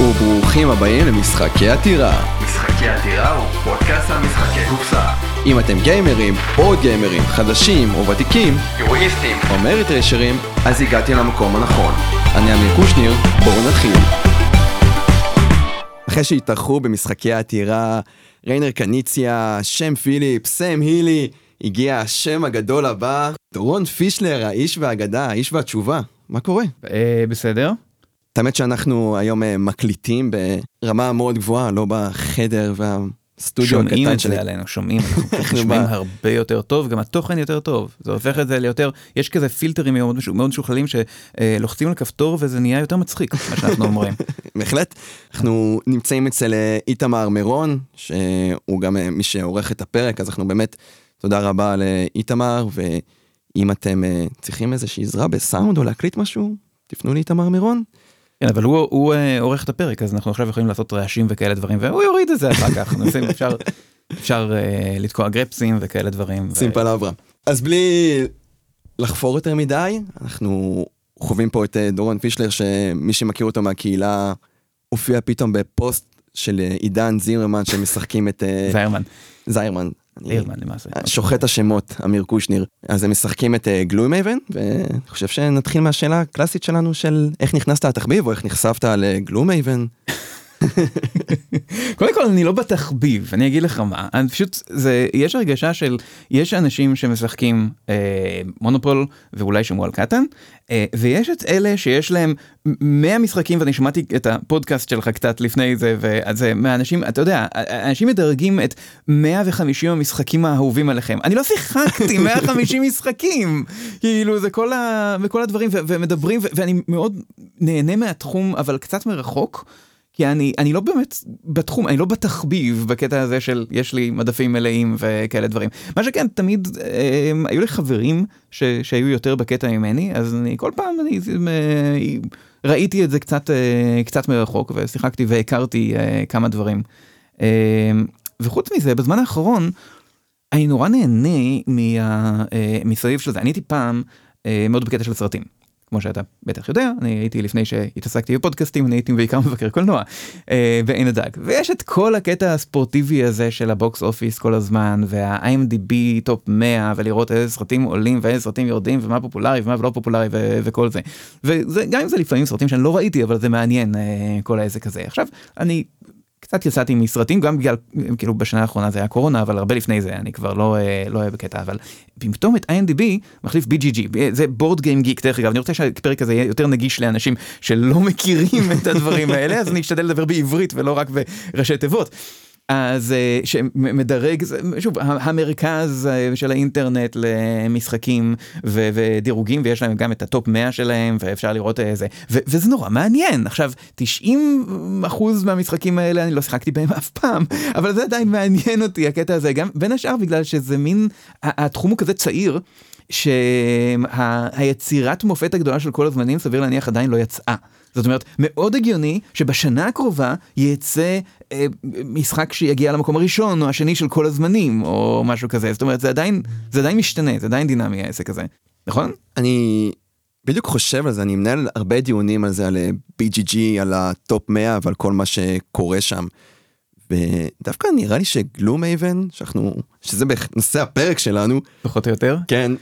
וברוכים הבאים למשחקי עתירה. משחקי עתירה הוא פודקאסט על משחקי קופסה. אם אתם גיימרים, או גיימרים, חדשים או ותיקים, יורואיסטים. או מריטרשרים, אז הגעתי למקום הנכון. אני אמיר קושניר, בואו נתחיל. אחרי שהתארחו במשחקי העתירה, ריינר קניציה, שם פיליפ, סם הילי, הגיע השם הגדול הבא, דורון פישלר, האיש והאגדה, האיש והתשובה. מה קורה? אה, בסדר. האמת שאנחנו היום אה, מקליטים ברמה מאוד גבוהה, לא בחדר והסטודיו שומעים הקטן את שלי. זה עלינו, שומעים, אנחנו ב- הרבה יותר טוב, גם התוכן יותר טוב, זה הופך את זה ליותר, יש כזה פילטרים מאוד משו- מאוד משוכללים שלוחצים על כפתור וזה נהיה יותר מצחיק, מה שאנחנו אומרים. בהחלט. אנחנו נמצאים אצל אה, איתמר מירון, שהוא גם אה, מי שעורך את הפרק, אז אנחנו באמת, תודה רבה לאיתמר, ואם אתם אה, צריכים איזושהי עזרה בסאונד או להקליט משהו, תפנו לאיתמר מירון. כן, אבל הוא, הוא אה, עורך את הפרק, אז אנחנו עכשיו יכולים לעשות רעשים וכאלה דברים, והוא יוריד את זה אחר כך, אפשר, אה, לתקוע גרפסים וכאלה דברים. שים פלברה. אז בלי לחפור יותר מדי, אנחנו חווים פה את אה, דורון פישלר, שמי שמכיר אותו מהקהילה, הופיע פתאום בפוסט של עידן זימרמן שמשחקים את זיירמן, זיירמן. זיירמן למעשה. שוחט השמות, אמיר קושניר. אז הם משחקים את Gloomhaven, ואני חושב שנתחיל מהשאלה הקלאסית שלנו של איך נכנסת לתחביב, או איך נחשפת ל Gloomhaven. קודם כל אני לא בתחביב אני אגיד לך מה אני פשוט זה יש הרגשה של יש אנשים שמשחקים אה, מונופול ואולי שמעו על קטן אה, ויש את אלה שיש להם 100 משחקים ואני שמעתי את הפודקאסט שלך קצת לפני זה וזה מהאנשים אתה יודע אנשים מדרגים את 150 המשחקים האהובים עליכם אני לא שיחקתי 150 משחקים כאילו זה כל, ה, וכל הדברים ו, ומדברים ו, ואני מאוד נהנה מהתחום אבל קצת מרחוק. כי אני, אני לא באמת בתחום, אני לא בתחביב בקטע הזה של יש לי מדפים מלאים וכאלה דברים. מה שכן, תמיד אה, היו לי חברים ש, שהיו יותר בקטע ממני, אז אני כל פעם אני, אה, ראיתי את זה קצת, אה, קצת מרחוק ושיחקתי והכרתי אה, כמה דברים. אה, וחוץ מזה, בזמן האחרון, אני נורא נהנה מה, מסביב של זה. אני הייתי פעם מאוד בקטע של סרטים. כמו שאתה בטח יודע, אני הייתי לפני שהתעסקתי בפודקאסטים, אני הייתי בעיקר מבקר קולנוע אה, בעין הדג. ויש את כל הקטע הספורטיבי הזה של ה box office כל הזמן, וה-IMDB Top 100, ולראות איזה סרטים עולים ואיזה סרטים יורדים, ומה פופולרי ומה לא פופולרי ו- וכל זה. וגם אם זה לפעמים סרטים שאני לא ראיתי, אבל זה מעניין אה, כל העסק הזה. עכשיו, אני קצת יצאתי מסרטים גם בגלל כאילו בשנה האחרונה זה היה קורונה אבל הרבה לפני זה אני כבר לא אה, לא אוהב בקטע אבל פתאום את IMDB מחליף BGG זה Board Game Geek דרך אגב אני רוצה שהפרק הזה יהיה יותר נגיש לאנשים שלא מכירים את הדברים האלה אז אני אשתדל לדבר בעברית ולא רק בראשי תיבות. אז אה, שמדרג שוב המרכז אה, של האינטרנט למשחקים ודירוגים ויש להם גם את ה Top 100 שלהם ואפשר לראות איזה ו- וזה נורא מעניין עכשיו 90 אחוז מהמשחקים האלה אני לא שיחקתי בהם אף פעם אבל זה עדיין מעניין אותי הקטע הזה גם בין השאר בגלל שזה מין התחום הוא כזה צעיר. שהיצירת מופת הגדולה של כל הזמנים סביר להניח עדיין לא יצאה. זאת אומרת מאוד הגיוני שבשנה הקרובה יצא אה, משחק שיגיע למקום הראשון או השני של כל הזמנים או משהו כזה זאת אומרת זה עדיין זה עדיין משתנה זה עדיין דינמי העסק הזה נכון? אני בדיוק חושב על זה, אני מנהל הרבה דיונים על זה, על אה, BGG, על ה Top 100 ועל כל מה שקורה שם. ודווקא נראה לי ש Gloomhaven, שאנחנו, שזה בנושא הפרק שלנו, פחות או יותר. כן,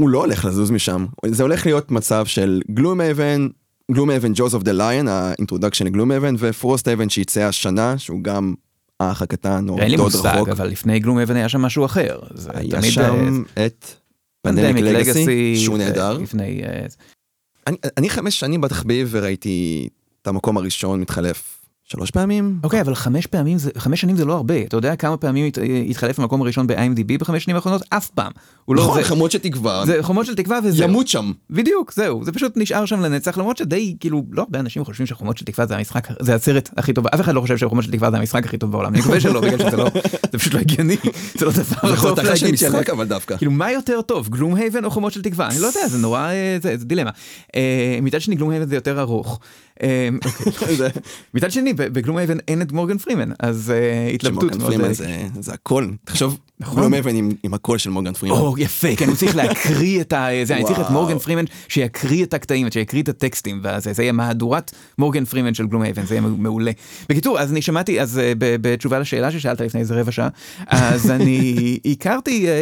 הוא לא הולך לזוז משם. זה הולך להיות מצב של Gloomhaven, Gloomhaven Jaws of the Lion, ה introduction ל Gloomhaven, ו Frosthaven שיצא השנה, שהוא גם האח הקטן, או אין לי דוד מושג רחוק. אבל לפני Gloomhaven היה שם משהו אחר. היה שם את Pandemic Legacy, שהוא ו- נהדר. לפני אה, אני חמש שנים בתחביב וראיתי את המקום הראשון מתחלף שלוש פעמים. אוקיי אבל חמש פעמים זה חמש שנים זה לא הרבה אתה יודע כמה פעמים הת- התחלף במקום הראשון ב-IMDb בחמש שנים האחרונות אף פעם. הוא לא נכון, זה- חמוד שתקווה, זה חומות של תקווה וזהו. ימות שם. בדיוק זהו זה פשוט נשאר שם לנצח למרות שדי כאילו לא הרבה אנשים חושבים שחומות של תקווה זה המשחק זה הסרט הכי טוב אף אחד לא חושב שחומות של תקווה זה המשחק הכי טוב בעולם אני מקווה שלא בגלל שזה לא זה פשוט לא הגיוני זה לא דבר טוב של להגיד משחק אבל דווקא. כאילו מה יותר טוב גלום הייבן או חומות של תקווה אני לא יודע זה נורא אה, זה, דילמה. אה, מצד שני Gloomhaven זה יותר ארוך מצד שני, ב Gloomhaven אין את מורגן פרימן, אז אה, התלבטות שמורגן מאוד... פרימן אה, זה הכל. תחשוב, נכון. Gloomhaven עם- עם הקול של מורגן פרימן. או יפה, כן, אני צריך להקריא את ה... זה, אני צריך את. מורגן פרימן שיקריא את הקטעים, שיקריא את הטקסטים, וזה זה יהיה מהדורת מורגן פרימן של Gloomhaven, זה יהיה מעולה. בקיצור, אז אני שמעתי, אז אה, בתשובה לשאלה ששאלת לפני איזה רבע שעה, אז אני הכרתי אה,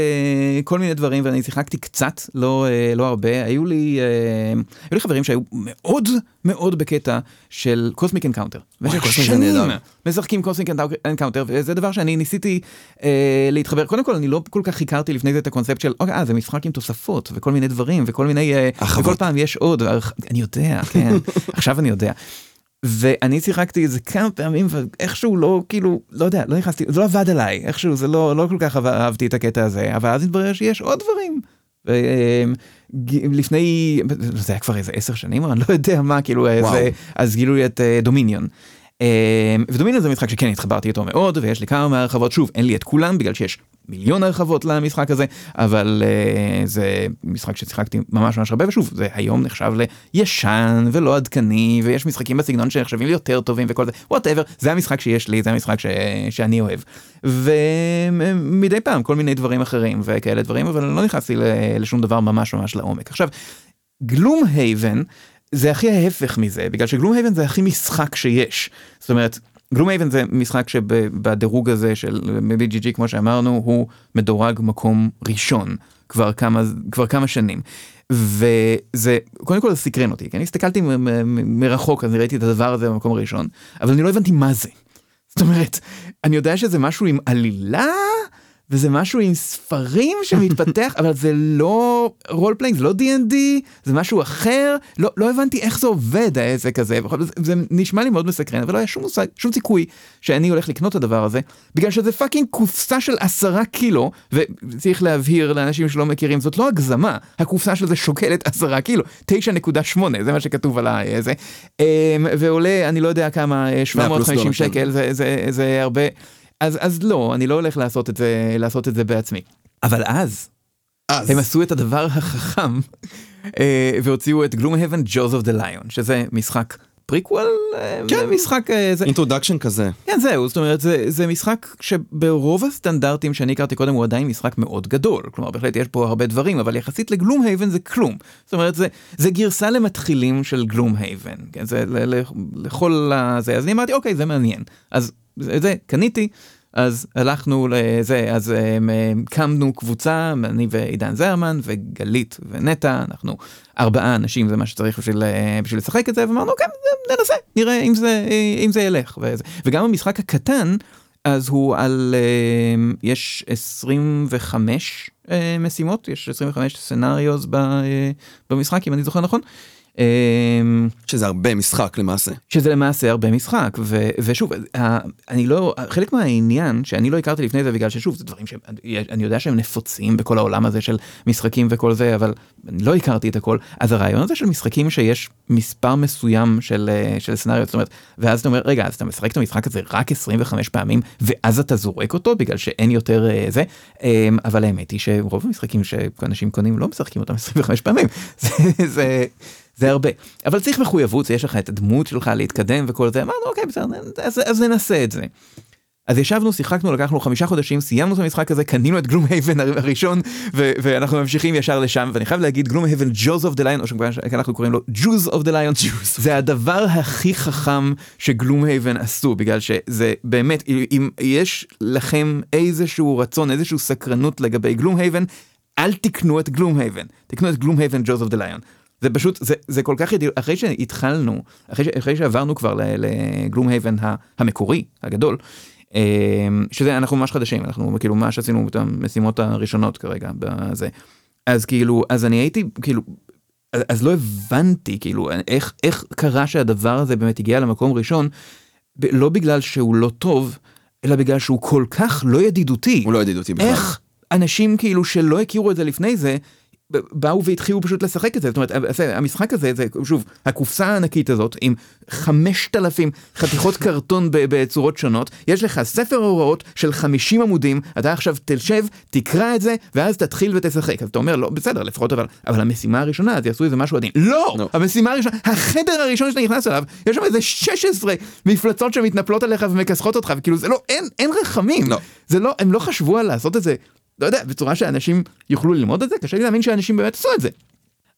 כל מיני דברים ואני שיחקתי קצת, לא, אה, לא הרבה, היו לי, אה, היו לי חברים שהיו מאוד מאוד בקטע של Cosmic Encounter. נהדר. משחקים Cosmic Encounter וזה דבר שאני ניסיתי להתחבר קודם כל אני לא כל כך הכרתי לפני זה את הקונספט של אוקיי אה, זה משחק עם תוספות וכל מיני דברים וכל מיני אה, הרחבות. וכל פעם יש עוד והרח- אני יודע כן עכשיו אני יודע. ואני שיחקתי את זה כמה פעמים ואיכשהו לא כאילו לא יודע לא נכנסתי זה לא עבד עליי איכשהו זה לא לא כל כך אהב- אהבתי את הקטע הזה אבל אז התברר שיש עוד דברים. ג- לפני זה היה כבר איזה עשר שנים אני לא יודע מה כאילו וואו. זה אז גילו לי את אה, Dominion. אה, ו Dominion זה משחק שכן התחברתי איתו מאוד ויש לי כמה מהרחבות. שוב אין לי את כולם בגלל שיש מיליון הרחבות למשחק הזה אבל אה, זה משחק ששיחקתי ממש ממש הרבה ושוב זה היום נחשב לישן ולא עדכני ויש משחקים בסגנון שנחשבים יותר טובים וכל זה. whatever זה המשחק שיש לי זה המשחק ש... שאני אוהב. ומדי פעם כל מיני דברים אחרים וכאלה דברים אבל לא נכנסתי לשום דבר ממש ממש לעומק. עכשיו גלום הייבן זה הכי ההפך מזה בגלל שגלום הייבן זה הכי משחק שיש זאת אומרת גלום הייבן זה משחק שבדירוג הזה של BGG כמו שאמרנו הוא מדורג מקום ראשון כבר כמה כבר כמה שנים. וזה קודם כל סקרן אותי כי אני הסתכלתי מ- מ- מרחוק אז אני ראיתי את הדבר הזה במקום הראשון אבל אני לא הבנתי מה זה. זאת אומרת אני יודע שזה משהו עם עלילה וזה משהו עם ספרים שמתפתח אבל זה לא role playing זה לא D&D זה משהו אחר. לא לא הבנתי איך זה עובד העסק הזה. זאת, זה נשמע לי מאוד מסקרן אבל לא היה שום מושג שום סיכוי שאני הולך לקנות את הדבר הזה בגלל שזה fucking קופסה של עשרה קילו וצריך להבהיר לאנשים שלא מכירים זאת לא הגזמה. הקופסה של זה שוקלת עשרה קילו 9.8 זה מה שכתוב על הזה ועולה אני לא יודע כמה אה, 750 דולר, כן. שקל זה זה זה הרבה אז אז לא אני לא הולך לעשות את זה לעשות את זה בעצמי. אבל אז אז. הם עשו את הדבר החכם אה, והוציאו את Gloomhaven Jaws of the Lion שזה משחק פריקוול כן. משחק אה, introduction כזה. כן זהו זאת אומרת זה זה משחק שברוב הסטנדרטים שאני הכרתי קודם הוא עדיין משחק מאוד גדול. כלומר בהחלט יש פה הרבה דברים אבל יחסית ל Gloomhaven זה כלום. זאת אומרת זה זה גרסה למתחילים של Gloomhaven כן זה ל, ל, לכל הזה אז אני אמרתי אוקיי זה מעניין. אז זה, זה קניתי. אז הלכנו לזה, אז um, um, קמנו קבוצה, אני ועידן זרמן וגלית ונטע, אנחנו ארבעה אנשים, זה מה שצריך בשביל, אה, בשביל לשחק את זה, ואמרנו, אוקיי, ננסה, נראה אם זה, אה, אם זה ילך. וזה. וגם המשחק הקטן, אז הוא על, uh, יש 25 uh, משימות, יש 25 סצנריוז במשחק, אם אני זוכר נכון. Um, שזה הרבה משחק למעשה. שזה למעשה הרבה משחק ו, ושוב אני לא חלק מהעניין שאני לא הכרתי לפני זה בגלל ששוב זה דברים שאני יודע שהם נפוצים בכל העולם הזה של משחקים וכל זה אבל אני לא הכרתי את הכל אז הרעיון הזה של משחקים שיש מספר מסוים של אה, של סצנריות זאת אומרת ואז אתה אומר רגע אז אתה משחק את המשחק הזה רק 25 פעמים ואז אתה זורק אותו בגלל שאין יותר אה, זה אה, אבל האמת היא שרוב המשחקים שאנשים קונים לא משחקים אותם 25 פעמים זה. זה זה הרבה אבל צריך מחויבות יש לך את הדמות שלך להתקדם וכל זה אמרנו אוקיי בסדר אז, אז ננסה את זה. אז ישבנו שיחקנו לקחנו חמישה חודשים סיימנו את המשחק הזה קנינו את Gloomhaven הר- הראשון ו- ואנחנו ממשיכים ישר לשם ואני חייב להגיד Gloomhaven Jaws of the Lion או שאנחנו קוראים לו Jaws of the Lion זה הדבר הכי חכם ש Gloomhaven עשו בגלל שזה באמת אם יש לכם איזשהו רצון איזשהו סקרנות לגבי Gloomhaven אל תקנו את Gloomhaven תקנו את Gloomhaven Jaws of the Lion. זה פשוט זה זה כל כך ידיעות אחרי שהתחלנו אחרי, ש- אחרי שעברנו כבר ל Gloomhaven המקורי הגדול אה, שזה אנחנו ממש חדשים אנחנו כאילו ממש עשינו את המשימות הראשונות כרגע בזה אז כאילו אז אני הייתי כאילו אז- אז לא הבנתי כאילו איך איך קרה שהדבר הזה באמת הגיע למקום ראשון לא בגלל שהוא לא טוב אלא בגלל שהוא כל כך לא ידידותי הוא לא ידידותי בכלל. איך אנשים כאילו שלא הכירו את זה לפני זה באו והתחילו פשוט לשחק את זה, זאת אומרת, המשחק הזה, זה שוב, הקופסה הענקית הזאת עם 5,000 חתיכות קרטון בצורות שונות, יש לך ספר הוראות של 50 עמודים, אתה עכשיו תשב, תקרא את זה, ואז תתחיל ותשחק. אז אתה אומר, לא, בסדר, לפחות אבל, אבל המשימה הראשונה, אז יעשו איזה משהו עדין. לא! No. המשימה הראשונה, החדר הראשון שאתה נכנס אליו, יש שם איזה 16 מפלצות שמתנפלות עליך ומכסחות אותך, וכאילו זה לא, אין, אין רחמים. No. זה לא, הם לא חשבו על לעשות את זה לא יודע, בצורה שאנשים יוכלו ללמוד את זה, קשה לי להאמין שאנשים באמת עשו את זה.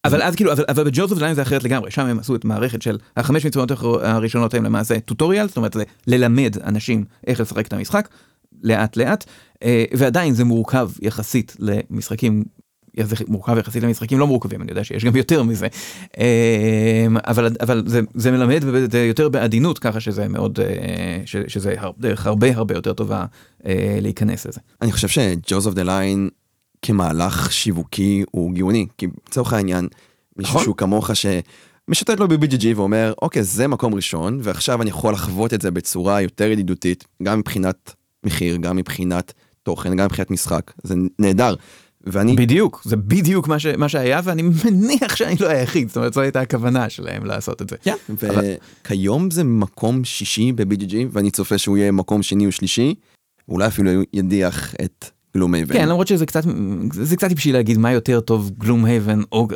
אבל אז כאילו, אבל, אבל בג'וזף ליין זה אחרת לגמרי, שם הם עשו את מערכת של החמש מצוות הראשונות הם למעשה טוטוריאל, זאת אומרת זה ללמד אנשים איך לשחק את המשחק, לאט לאט, אה, ועדיין זה מורכב יחסית למשחקים זה מורכב יחסית למשחקים לא מורכבים אני יודע שיש גם יותר מזה אמ, אבל אבל זה זה מלמד יותר בעדינות ככה שזה מאוד אה, שזה דרך הרבה הרבה יותר טובה אה, להיכנס לזה. אני חושב ש Jaws of the Lion כמהלך שיווקי הוא גאוני כי לצורך העניין מישהו נכון. שהוא כמוך ש... משוטט לו ב-BGG ואומר אוקיי זה מקום ראשון ועכשיו אני יכול לחוות את זה בצורה יותר ידידותית גם מבחינת מחיר גם מבחינת תוכן גם מבחינת משחק זה נהדר ואני בדיוק זה בדיוק מה, ש, מה שהיה ואני מניח שאני לא היחיד זאת אומרת זו הייתה הכוונה שלהם לעשות את זה. Yeah, וכיום זה מקום שישי ב-BGG ואני צופה שהוא יהיה מקום שני או שלישי אולי אפילו ידיח את גלום הייבן. כן למרות שזה קצת זה קצת בשביל להגיד מה יותר טוב גלום הייבן או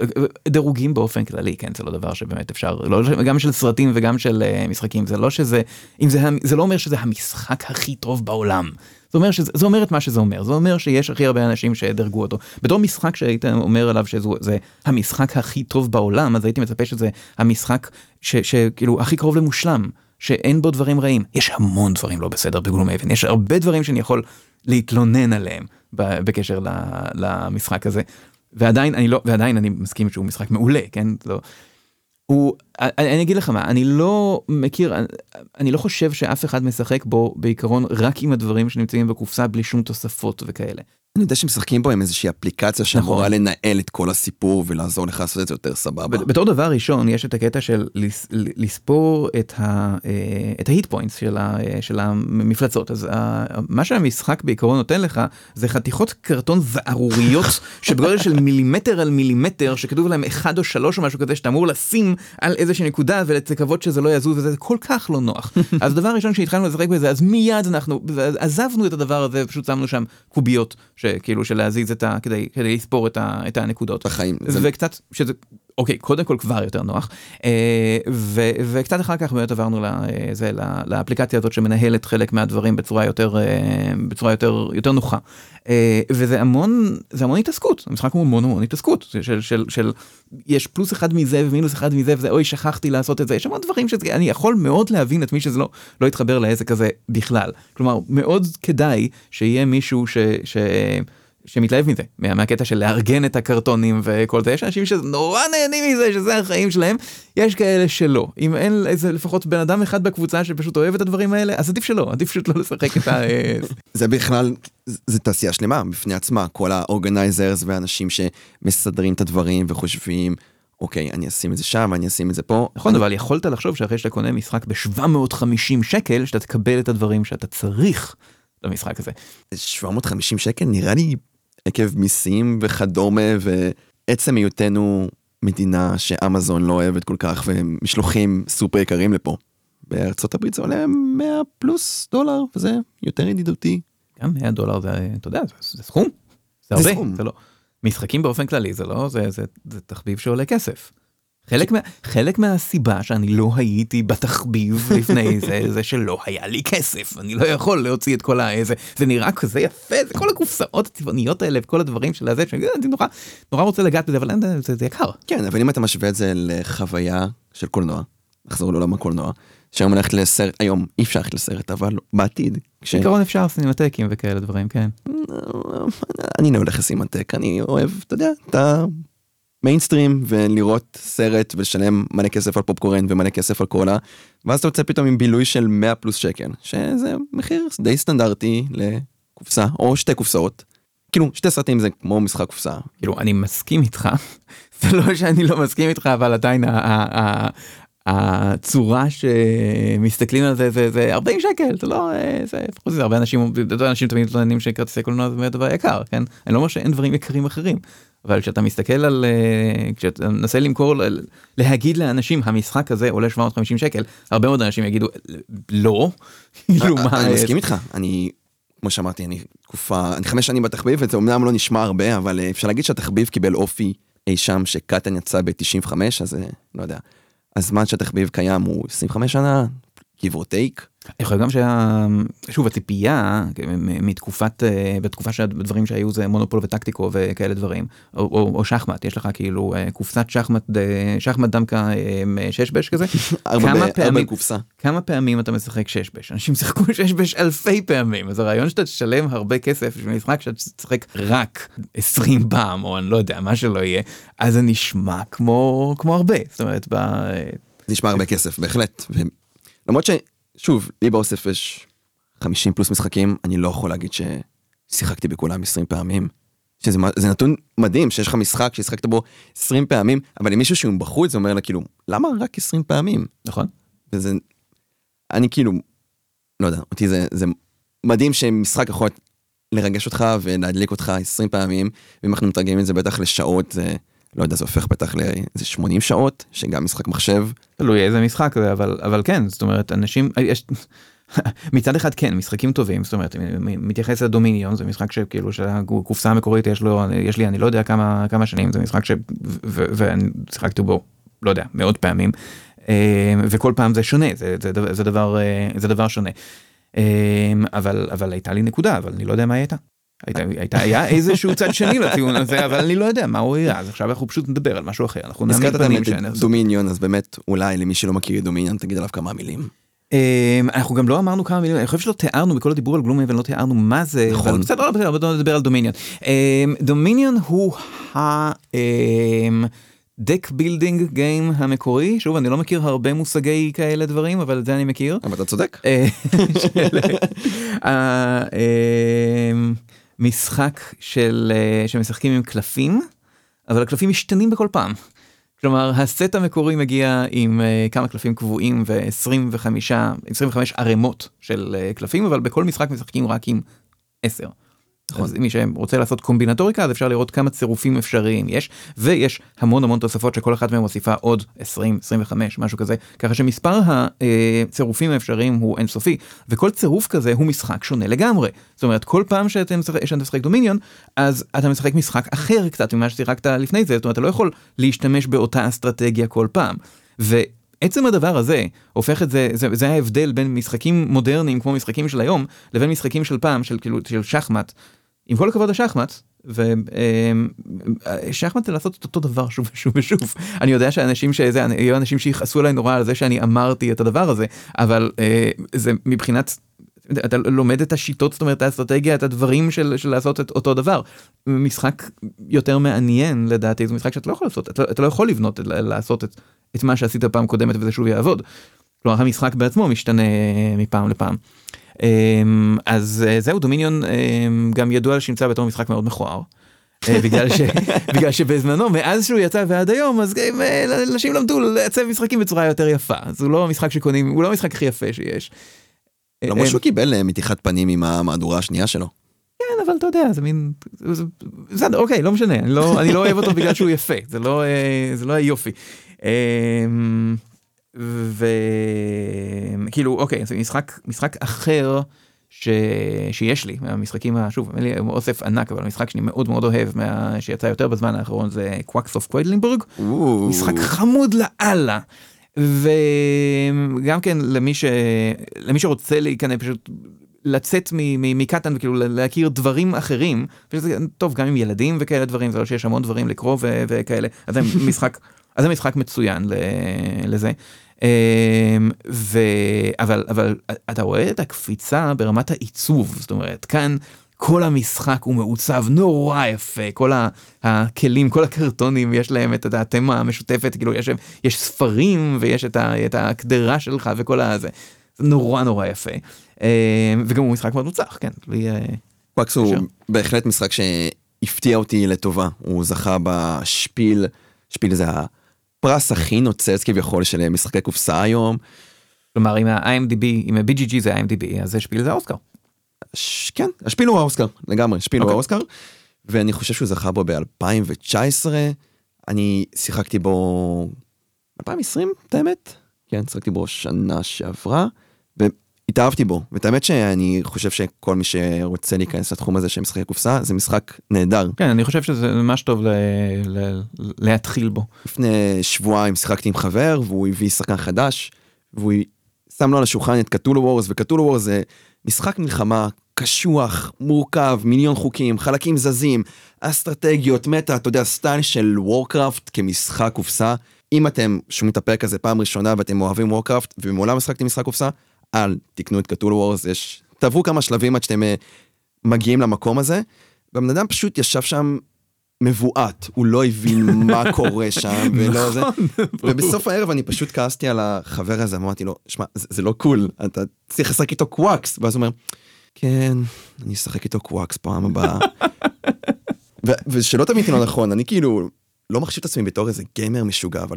דירוגים באופן כללי כן זה לא דבר שבאמת אפשר לא גם של סרטים וגם של uh, משחקים זה לא שזה אם זה זה לא אומר שזה המשחק הכי טוב בעולם זה אומר שזה, זה אומר את מה שזה אומר, זה אומר שיש הכי הרבה אנשים שדרגו אותו. בתור משחק שהיית אומר עליו שזה המשחק הכי טוב בעולם, אז הייתי מצפה שזה המשחק שכאילו הכי קרוב למושלם, שאין בו דברים רעים. יש המון דברים לא בסדר בגלום אבן, יש הרבה דברים שאני יכול להתלונן עליהם בקשר למשחק הזה. ועדיין אני לא, ועדיין אני מסכים שהוא משחק מעולה, כן? לא, הוא, אני אגיד לך מה, אני לא מכיר, אני לא חושב שאף אחד משחק בו בעיקרון רק עם הדברים שנמצאים בקופסה בלי שום תוספות וכאלה. אני יודע שמשחקים בו עם איזושהי אפליקציה שאמורה נכון. לנהל את כל הסיפור ולעזור לך לעשות את זה יותר סבבה. בתור דבר ראשון יש את הקטע של לספור את ה hit points של, של המפלצות אז מה שהמשחק בעיקרון נותן לך זה חתיכות קרטון זערוריות שבגודל של מילימטר על מילימטר שכתוב להם אחד או שלוש או משהו כזה שאתה אמור לשים על איזושהי נקודה ולקוות שזה לא יזוז וזה כל כך לא נוח. אז הדבר הראשון שהתחלנו לשחק בזה אז מיד אנחנו עזבנו את הדבר הזה פשוט שמנו שם קוביות. שכאילו של להזיז את ה... כדי, כדי לספור את, ה, את הנקודות. בחיים. וקצת, שזה, אוקיי, קודם כל כבר יותר נוח, אה, ו, וקצת אחר כך באמת עברנו לזה, לאפליקציה הזאת שמנהלת חלק מהדברים בצורה יותר, אה, בצורה יותר, יותר נוחה. אה, וזה המון, זה המון התעסקות, המשחק הוא המון המון התעסקות, של, של, של, של יש פלוס אחד מזה ומינוס אחד מזה וזה, אוי שכחתי לעשות את זה, יש המון דברים שאני יכול מאוד להבין את מי שזה לא, לא יתחבר לעסק הזה בכלל. כלומר, מאוד כדאי שיהיה מישהו ש... ש שמתלהב מזה, מה, מהקטע של לארגן את הקרטונים וכל זה, יש אנשים שנורא נהנים מזה, שזה החיים שלהם, יש כאלה שלא. אם אין איזה לפחות בן אדם אחד בקבוצה שפשוט אוהב את הדברים האלה, אז עדיף שלא, עדיף פשוט לא לשחק את ה... זה בכלל, זה תעשייה שלמה בפני עצמה, כל האורגנייזרס ואנשים שמסדרים את הדברים וחושבים, אוקיי, אני אשים את זה שם, אני אשים את זה פה. נכון, אבל יכולת לחשוב שאחרי שאתה קונה משחק ב-750 שקל, שאתה תקבל את הדברים שאתה צריך. למשחק הזה. 750 שקל נראה לי עקב מיסים וכדומה ועצם היותנו מדינה שאמזון לא אוהבת כל כך ומשלוחים סופר יקרים לפה. בארצות הברית זה עולה 100 פלוס דולר וזה יותר ידידותי. גם 100 דולר זה אתה יודע זה, זה סכום. זה, זה הרבה. סכום. זה לא. משחקים באופן כללי זה לא זה, זה, זה תחביב שעולה כסף. חלק, מה, חלק מהסיבה שאני לא הייתי בתחביב לפני זה, זה שלא היה לי כסף, אני לא יכול להוציא את כל ה... זה, זה נראה כזה יפה, זה כל הקופסאות הצבעוניות האלה וכל הדברים של הזה, שאני נורא, נורא רוצה לגעת בזה, אבל זה, זה יקר. כן, אבל אם אתה משווה את זה לחוויה של קולנוע, נחזור לעולם הקולנוע, שהיום הולכת לסרט, היום אי אפשר ללכת לסרט, אבל בעתיד. כש... בעיקרון אפשר סינמטקים וכאלה דברים, כן. אני לא הולך לסינמטק, אני אוהב, אתה יודע, אתה... מיינסטרים ולראות סרט ולשלם מלא כסף על פופקורן ומלא כסף על קולה ואז אתה יוצא פתאום עם בילוי של 100 פלוס שקל שזה מחיר די סטנדרטי לקופסה או שתי קופסאות. כאילו שתי סרטים זה כמו משחק קופסה. כאילו אני מסכים איתך זה לא שאני לא מסכים איתך אבל עדיין הצורה שמסתכלים על זה זה זה 40 שקל זה לא אה, זה, זה הרבה אנשים אנשים תמיד מתלוננים שכרטיסי קולנוע זה דבר יקר כן אני לא אומר שאין דברים יקרים אחרים אבל כשאתה מסתכל על אה, כשאתה מנסה למכור להגיד לאנשים המשחק הזה עולה 750 שקל הרבה מאוד אנשים יגידו לא. כאילו מה אני יש?" מסכים איתך, אני, כמו שאמרתי, אני תקופה, אני חמש שנים בתחביב, וזה אמנם לא נשמע הרבה, אבל אה, אפשר להגיד שהתחביב קיבל אופי אי שם שקטן יצא ב-95, אז אה, לא יודע. הזמן שהתחביב קיים הוא 25 שנה, give or take. יכול להיות גם שה... שוב הציפייה מ- מתקופת אה, בתקופה שהדברים שהיו זה מונופול וטקטיקו וכאלה דברים או, או, או שחמט יש לך כאילו אה, קופסת שחמט אה, שחמט דמקה שש בש כזה כמה פעמים קופסה. כמה פעמים אתה משחק שש בש אנשים שיחקו שש בש אלפי פעמים אז הרעיון שאתה תשלם הרבה כסף בשביל משחק שאתה תשחק רק 20 פעם או אני לא יודע מה שלא יהיה אז זה נשמע כמו כמו הרבה זאת אומרת ב... נשמע הרבה כסף, בהחלט. למרות ששוב, לי באוסף יש 50 פלוס משחקים, אני לא יכול להגיד ששיחקתי בכולם 20 פעמים. שזה נתון מדהים שיש לך משחק שהשחקת בו 20 פעמים, אבל אם מישהו שהוא בחוץ זה אומר לה כאילו, למה רק 20 פעמים? נכון וזה, אני כאילו, לא יודע, אותי זה, זה מדהים שמשחק יכול לרגש אותך ולהדליק אותך 20 פעמים, ואם אנחנו מתרגמים את זה בטח לשעות, זה, לא יודע, זה הופך בטח לאיזה 80 שעות, שגם משחק מחשב. תלוי איזה משחק זה אבל אבל כן זאת אומרת אנשים יש מצד אחד כן משחקים טובים זאת אומרת מתייחס לדומיניון זה משחק שכאילו שהקופסה המקורית יש לו יש לי אני לא יודע כמה כמה שנים זה משחק ש... ואני שיחקתי בו לא יודע מאות פעמים אה, וכל פעם זה שונה זה, זה, דבר- זה דבר אה, זה דבר שונה אה, אבל אבל הייתה לי נקודה אבל אני לא יודע מה הייתה. הייתה, היה איזשהו צד שני לטיעון הזה אבל אני לא יודע מה הוא היה אז עכשיו אנחנו פשוט נדבר על משהו אחר אנחנו נעמיד הזכרת את Dominion, אז באמת, אולי למי שלא מכיר את Dominion, תגיד עליו כמה מילים. אמ, אנחנו גם לא אמרנו כמה מילים, אני חושב שלא תיארנו בכל הדיבור על Gloomhaven, לא תיארנו מה זה, נכון. בסדר, לא, בסדר, בוא נדבר על Dominion. אמ, Dominion הוא ה deck building game המקורי, שוב אני לא מכיר הרבה מושגי כאלה דברים, אבל את זה אני מכיר. אבל אתה צודק. משחק של אה, שמשחקים עם קלפים, אבל הקלפים משתנים בכל פעם. כלומר הסט המקורי מגיע עם uh, כמה קלפים קבועים ו-25 25 ערימות של uh, קלפים אבל בכל משחק משחקים רק עם 10. נכון. אז מי שרוצה לעשות קומבינטוריקה אז אפשר לראות כמה צירופים אפשריים יש ויש המון המון תוספות שכל אחת מהן מוסיפה עוד 20 25 משהו כזה ככה שמספר הצירופים האפשריים הוא אינסופי וכל צירוף כזה הוא משחק שונה לגמרי זאת אומרת כל פעם שאתם משחק- שאתה משחק דומיניון אז אתה משחק משחק אחר קצת ממה ששיחקת לפני זה זאת אומרת אתה לא יכול להשתמש באותה אסטרטגיה כל פעם. ו... עצם הדבר הזה הופך את זה, זה, זה ההבדל בין משחקים מודרניים כמו משחקים של היום לבין משחקים של פעם של כאילו של שחמט. עם כל הכבוד לשחמט ושחמט זה לעשות את אותו דבר שוב ושוב ושוב אני יודע שאנשים שזה יהיו אנשים שיכעסו עליי נורא על זה שאני אמרתי את הדבר הזה אבל אה, זה מבחינת אתה לומד את השיטות זאת אומרת האסטרטגיה את הדברים של, של לעשות את אותו דבר משחק יותר מעניין לדעתי זה משחק שאתה לא יכול לעשות אתה, אתה לא יכול לבנות לעשות את, את מה שעשית פעם קודמת וזה שוב יעבוד. כלומר המשחק בעצמו משתנה מפעם לפעם. אמ, אז אה, זהו דומיניון אמ, גם ידוע לשמצה בתור משחק מאוד מכוער. אה, בגלל ש... בגלל שבזמנו מאז שהוא יצא ועד היום אז גם, אה, אנשים למדו לעצב משחקים בצורה יותר יפה אז הוא לא משחק שקונים הוא לא המשחק הכי יפה שיש. למרות אה, שהוא קיבל אה, מתיחת פנים עם המהדורה השנייה שלו. כן אבל אתה יודע זה מין זה- זה- בסדר אוקיי לא משנה אני לא אני לא אוהב אותו בגלל שהוא יפה זה לא אה, זה לא היופי. אמ, וכאילו אוקיי זה משחק משחק אחר ש... שיש לי מהמשחקים שוב אין לי אוסף ענק אבל המשחק שאני מאוד מאוד אוהב מה... שיצא יותר בזמן האחרון זה Quacks of Quedlinburg או, משחק חמוד לאללה. וגם כן למי ש... למי שרוצה להיכנס פשוט לצאת מ Catan וכאילו להכיר דברים אחרים טוב גם עם ילדים וכאלה דברים זה לא שיש המון דברים לקרוא ו- וכאלה אז זה משחק אז זה משחק מצוין לזה. אמ, ו... אבל אבל אתה רואה את הקפיצה ברמת העיצוב זאת אומרת כאן כל המשחק הוא מעוצב נורא יפה כל ה- הכלים כל הקרטונים יש להם את התמה המשותפת כאילו יש, יש ספרים ויש את, ה, את הקדרה שלך וכל הזה זה נורא נורא יפה אמ, וגם הוא משחק מאוד מוצלח כן בלי, אה, וואקס הוא. בהחלט משחק שהפתיע אותי לטובה. הוא זכה בשפיל, שפיל זה הפרס הכי נוצץ כביכול של משחקי קופסה היום. כלומר עם ה-IMDb עם ה-BGG זה ה-IMDb אז זה שפיל זה האוסקר. ש... כן, השפיל הוא האוסקר, לגמרי, השפיל הוא אוקיי. האוסקר. ואני חושב שהוא זכה בו ב-2019. אני שיחקתי בו 2020, את האמת? כן, שיחקתי בו שנה שעברה, והתאהבתי בו. ואת האמת שאני חושב שכל מי שרוצה להיכנס לתחום הזה של משחקי קופסה, זה משחק נהדר. כן, אני חושב שזה ממש טוב ל... ל... להתחיל בו. לפני שבועיים שיחקתי עם חבר, והוא הביא שחקן חדש, והוא שם לו על השולחן את Cthulhu Wars, ו Cthulhu Wars זה משחק מלחמה קשוח, מורכב, מיליון חוקים, חלקים זזים, אסטרטגיות, meta, אתה יודע, סטייל של Warcraft כמשחק קופסה. אם אתם שומעים את הפרק הזה פעם ראשונה ואתם אוהבים Warcraft ומעולם לא שיחקתם משחק קופסה, אל תקנו את Cthulhu Wars, יש... תעברו כמה שלבים עד שאתם אה, מגיעים למקום הזה. והבן אדם פשוט ישב שם מבועת, הוא לא הבין מה קורה שם ולא זה. ובסוף הערב אני פשוט כעסתי על החבר הזה, אמרתי לו, שמע, זה, זה לא cool, אתה צריך לשחק איתו Quacks, ואז הוא אומר, כן, אני אשחק איתו Quacks פעם הבאה. ו- ושלא תמיד לא נכון, אני כאילו לא מחשיב את עצמי בתור איזה גיימר משוגע, אבל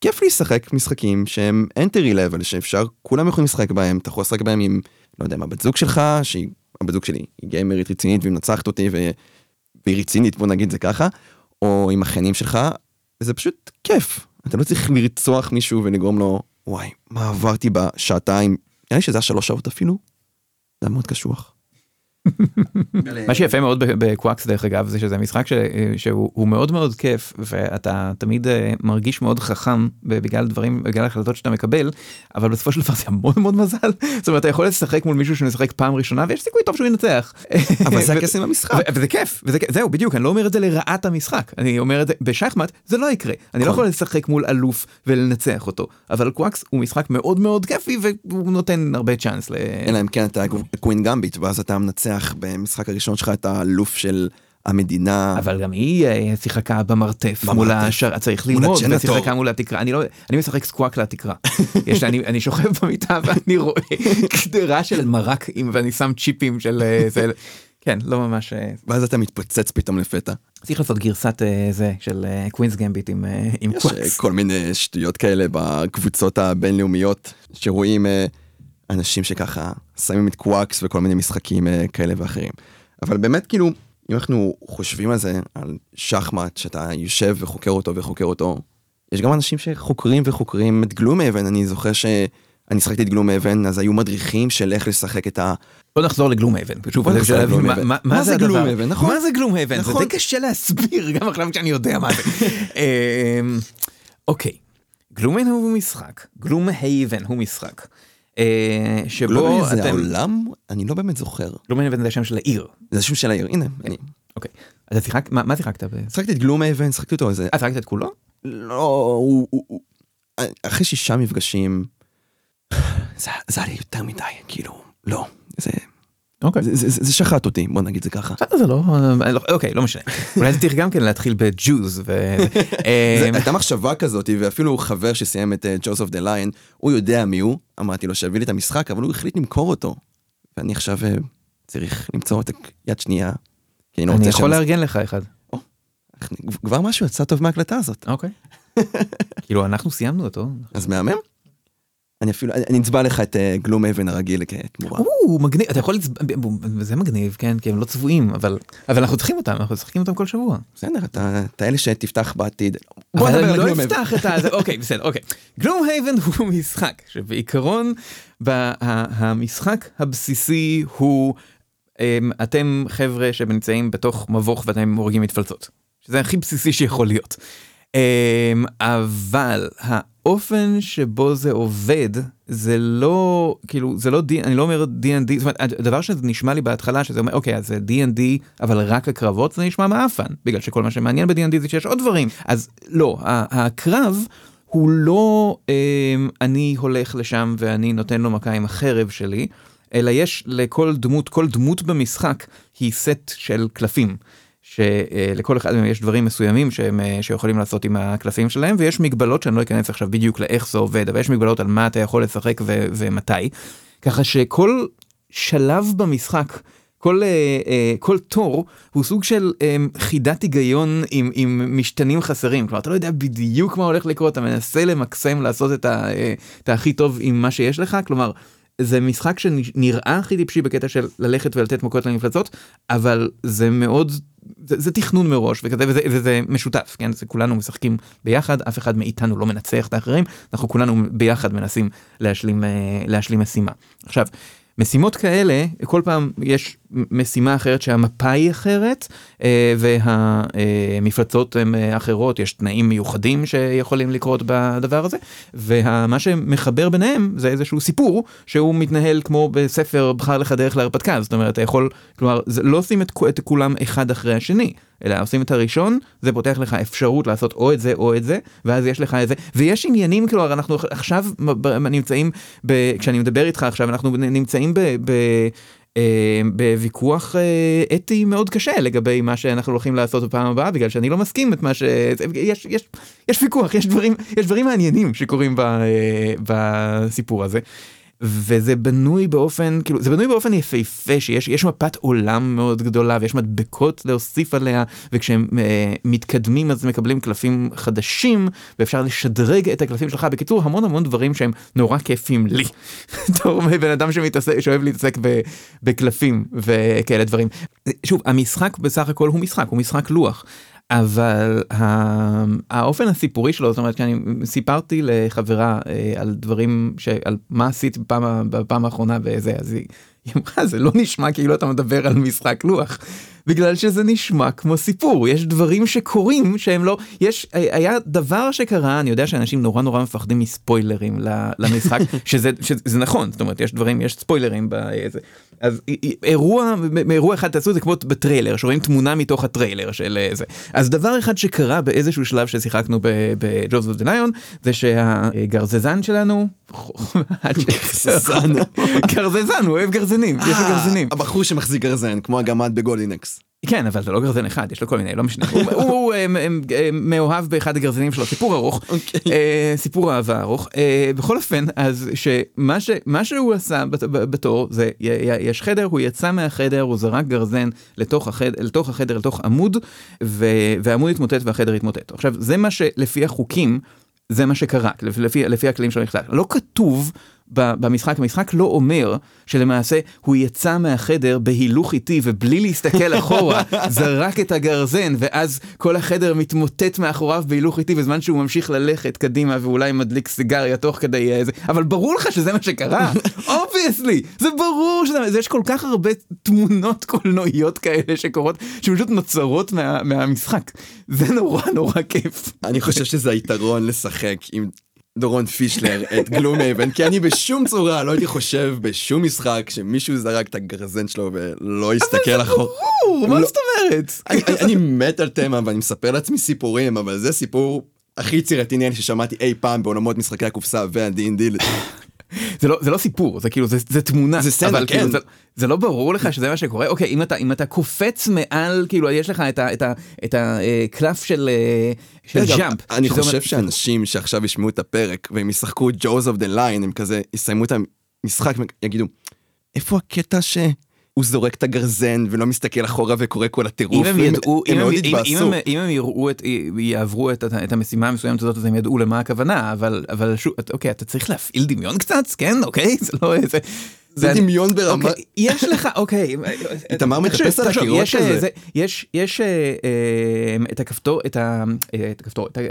כיף לשחק משחקים שהם entry level, שאפשר, כולם יכולים לשחק בהם, אתה יכול לשחק בהם עם, לא יודע, מה, בת זוג שלך, שהיא, הבת זוג שלי היא גיימרית רצינית והיא מנצחת אותי ו... והיא רצינית, בוא נגיד זה ככה, או עם החיינים שלך, וזה פשוט כיף. אתה לא צריך לרצוח מישהו ולגרום לו, וואי, מה עברתי בשעתיים, נראה לי שזה היה שלוש שעות אפילו, זה היה מאוד קשוח. מה שיפה מאוד בקוואקס דרך אגב זה שזה משחק ש- שהוא הוא מאוד מאוד כיף ואתה תמיד אה, מרגיש מאוד חכם בגלל דברים בגלל החלטות שאתה מקבל אבל בסופו של דבר זה המון המון מזל זאת אומרת אתה יכול לשחק מול מישהו שמשחק פעם ראשונה ויש סיכוי טוב שהוא ינצח. אבל זה הקסם במשחק. ו- וזה כיף וזה כיף זהו בדיוק אני לא אומר את זה לרעת המשחק אני אומר את זה בשחמט זה לא יקרה אני לא נכון. יכול לשחק מול אלוף ולנצח אותו אבל Quacks הוא משחק מאוד מאוד כיפי והוא נותן הרבה צ'אנס. אלא אם כן אתה Queen's Gambit, ואז אתה מנצח במשחק הראשון שלך את האלוף של המדינה. אבל גם היא אה, שיחקה במרתף מול במרתף. צריך מול ללמוד, ה janitor. ושיחקה מול התקרה, אני לא, אני משחק Quacks על התקרה. יש, אני, אני שוכב במיטה ואני רואה קדרה של מרק ואני שם צ'יפים של אה, זה, כן, לא ממש, אה, ואז אתה מתפוצץ פתאום לפתע. צריך לעשות גרסת אה, זה של Queen's Gambit עם אה, עם יש אה. כל מיני שטויות כאלה בקבוצות הבינלאומיות, שרואים אה, אנשים שככה שמים את Quacks וכל מיני משחקים אה, כאלה ואחרים. אבל באמת כאילו, אם אנחנו חושבים על זה, על שחמט, שאתה יושב וחוקר אותו וחוקר אותו, יש גם אנשים שחוקרים וחוקרים את גלום אבן, אני זוכר שאני שחקתי את גלום אבן, אז היו מדריכים של איך לשחק את ה... בוא נחזור לגלום זה נחזור בשביל לגלום להבין. מה- זה גלום האבן, נכון? מה זה גלום האבן, זה נכון. די קשה להסביר גם עכשיו שאני יודע מה זה. אמ, אוקיי, גלום האבן הוא משחק, גלום האבן הוא משחק. אה, שבו גלום אבן זה העולם? אני לא באמת זוכר. גלום האבן זה השם של העיר. זה השם של העיר, הנה, אני... אוקיי, אז אתה שיחק, מה שיחקת? ב- שחקתי את גלום אבן, שחקתי אותו איזה... אה, שיחקת את כולו? לא, הוא, אחרי שישה מפגשים, זה, זה היה לי יותר מדי, כאילו, לא, זה, אוקיי. זה, שחט אותי, בוא נגיד זה ככה. זה לא, אה, לא- אוקיי, לא משנה. אולי צריך גם כן להתחיל בג'וז. אמ, הייתה מחשבה כזאת, ואפילו חבר שסיים את ג'וזף דה ליין, הוא יודע מי הוא, אמרתי לו שיביא לי את המשחק, אבל הוא החליט למכור אותו. ואני עכשיו אה, צריך למצוא את היד שנייה, אני לא יכול לארגן לך אחד. כבר משהו יצא טוב מההקלטה הזאת, אוקיי. כאילו אנחנו סיימנו אותו. אז מהמם. אני אפילו, אני אצבע לך את אה, גלום אבן הרגיל כתמורה. או, מגניב, אתה יכול, לצ- זה מגניב, כן, כי הם לא צבועים, אבל אבל אנחנו צריכים אותם, אנחנו משחקים אותם כל שבוע. בסדר, אתה אלה שתפתח בעתיד. בוא נדבר על לא גלום אבן. אפתח את ה... אוקיי, בסדר, אוקיי. גלום הייבן הוא משחק, שבעיקרון המשחק הבסיסי הוא אמ, אתם חבר'ה שנמצאים בתוך מבוך ואתם הורגים מתפלצות. שזה הכי בסיסי שיכול להיות. אמ, אבל האופן שבו זה עובד זה לא כאילו זה לא D, אני לא אומר D&D זאת אומרת הדבר שנשמע לי בהתחלה שזה אומר אוקיי אז זה D&D אבל רק הקרבות זה נשמע מעפן בגלל שכל מה שמעניין ב-D&D זה שיש עוד דברים אז לא הקרב הוא לא אמ, אני הולך לשם ואני נותן לו מכה עם החרב שלי אלא יש לכל דמות כל דמות במשחק היא סט של קלפים. שלכל אחד מהם יש דברים מסוימים שהם אה, שיכולים לעשות עם הקלפים שלהם ויש מגבלות שאני לא אכנס עכשיו בדיוק לאיך זה עובד אבל יש מגבלות על מה אתה יכול לשחק ו- ומתי. ככה שכל שלב במשחק כל אה, אה, כל תור הוא סוג של חידת היגיון עם, עם משתנים חסרים כלומר אתה לא יודע בדיוק מה הולך לקרות אתה מנסה למקסם לעשות את, ה, את הכי טוב עם מה שיש לך כלומר זה משחק שנראה הכי טיפשי בקטע של ללכת ולתת מכות למפלצות, אבל זה מאוד, זה, זה תכנון מראש וכזה, וזה, וזה משותף, כן? זה כולנו משחקים ביחד, אף אחד מאיתנו לא מנצח את האחרים, אנחנו כולנו ביחד מנסים להשלים, אה, להשלים משימה. עכשיו, משימות כאלה, כל פעם יש משימה אחרת שהמפה היא אחרת אה, והמפלצות הן אה, אחרות, יש תנאים מיוחדים שיכולים לקרות בדבר הזה, ומה שמחבר ביניהם זה איזשהו סיפור שהוא מתנהל כמו בספר בחר לך דרך להרפתקה, זאת אומרת אתה יכול, כלומר לא עושים את, את כולם אחד אחרי השני. אלא עושים את הראשון, זה פותח לך אפשרות לעשות או את זה או את זה, ואז יש לך את זה, ויש עניינים, כלומר אנחנו עכשיו נמצאים, ב, כשאני מדבר איתך עכשיו, אנחנו נמצאים ב... ב בוויכוח אה, אתי מאוד קשה לגבי מה שאנחנו הולכים לעשות בפעם הבאה בגלל שאני לא מסכים את מה ש... יש, יש, יש ויכוח, יש דברים, יש דברים מעניינים שקורים ב, אה, בסיפור הזה. וזה בנוי באופן כאילו זה בנוי באופן יפהפה שיש יש מפת עולם מאוד גדולה ויש מדבקות להוסיף עליה וכשהם אה, מתקדמים אז מקבלים קלפים חדשים ואפשר לשדרג את הקלפים שלך בקיצור המון המון דברים שהם נורא כיפים לי. בתור בן אדם שמתעסק שאוהב להתעסק בקלפים וכאלה דברים. שוב המשחק בסך הכל הוא משחק הוא משחק לוח אבל האופן הסיפורי שלו זאת אומרת שאני סיפרתי לחברה אה, על דברים שעל מה עשית בפעם, בפעם האחרונה וזה אז היא אמרה זה לא נשמע כאילו אתה מדבר על משחק לוח. בגלל שזה נשמע כמו סיפור. יש דברים שקורים שהם לא יש היה דבר שקרה אני יודע שאנשים נורא נורא מפחדים מספוילרים למשחק שזה, שזה נכון זאת אומרת יש דברים יש ספוילרים בזה אז אירוע מאירוע אחד תעשו את זה כמו בטריילר שרואים תמונה מתוך הטריילר של זה. אז דבר אחד שקרה באיזשהו שלב ששיחקנו ב Jaws of the Lion זה שהגרזזן שלנו גרזזן. הוא אוהב גרזנים יש לו גרזנים. הבחור שמחזיק גרזן כמו הגמד ב Golden Axe. כן אבל זה לא גרזן אחד יש לו כל מיני לא משנה. הוא מאוהב באחד הגרזנים שלו סיפור ארוך. סיפור אהבה ארוך. בכל אופן אז שמה שהוא עשה בתור זה יש חדר הוא יצא מהחדר הוא זרק גרזן לתוך החדר לתוך החדר לתוך עמוד והעמוד התמוטט והחדר התמוטט. עכשיו זה מה שלפי החוקים זה מה שקרה לפי הכלים שלו נכתב לא כתוב במשחק, המשחק לא אומר שלמעשה הוא יצא מהחדר בהילוך איטי ובלי להסתכל אחורה, זרק את הגרזן ואז כל החדר מתמוטט מאחוריו בהילוך איטי בזמן שהוא ממשיך ללכת קדימה ואולי מדליק סיגריה תוך כדי איזה, אבל ברור לך שזה מה שקרה, obviously, זה ברור שזה, יש כל כך הרבה תמונות קולנועיות כאלה שקורות, שפשוט נוצרות מה, מהמשחק, זה נורא נורא כיף. אני חושב שזה היתרון לשחק עם דורון פישלר את גלום אבן כי אני בשום צורה לא הייתי חושב בשום משחק שמישהו זרק את הגרזן שלו ולא יסתכל אחורה. אבל זה ברור, מה לא. זאת אומרת? אני מת על תמה ואני מספר לעצמי סיפורים אבל זה סיפור הכי יצירתי נראה לי ששמעתי אי פעם בעולמות משחקי הקופסה והדי.אן.די. זה לא זה לא סיפור זה כאילו זה, זה תמונה זה סצנה, אבל כן. כאילו, זה, זה לא ברור לך שזה מה שקורה אוקיי אם אתה אם אתה קופץ מעל כאילו יש לך את ה, את ה, את הקלף של אה, של jump. אני חושב אומר- שאנשים שעכשיו ישמעו את הפרק והם ישחקו Jaws of the Lion הם כזה יסיימו את המשחק ויגידו איפה הקטע שהוא זורק את הגרזן ולא מסתכל אחורה וקורה כל אם הטירוף הם ידעו, הם אם הם, אם, אם. הם, אם הם יראו את, יעברו את, את המשימה המסוימת הזאת אז הם ידעו למה הכוונה אבל אבל שוב את- אוקיי אתה צריך להפעיל דמיון קצת כן אוקיי זה לא איזה. זה דמיון ברמה אוקיי, יש לך אוקיי איתמר מטפס על הקירות כזה. זה- יש יש את הכפתור את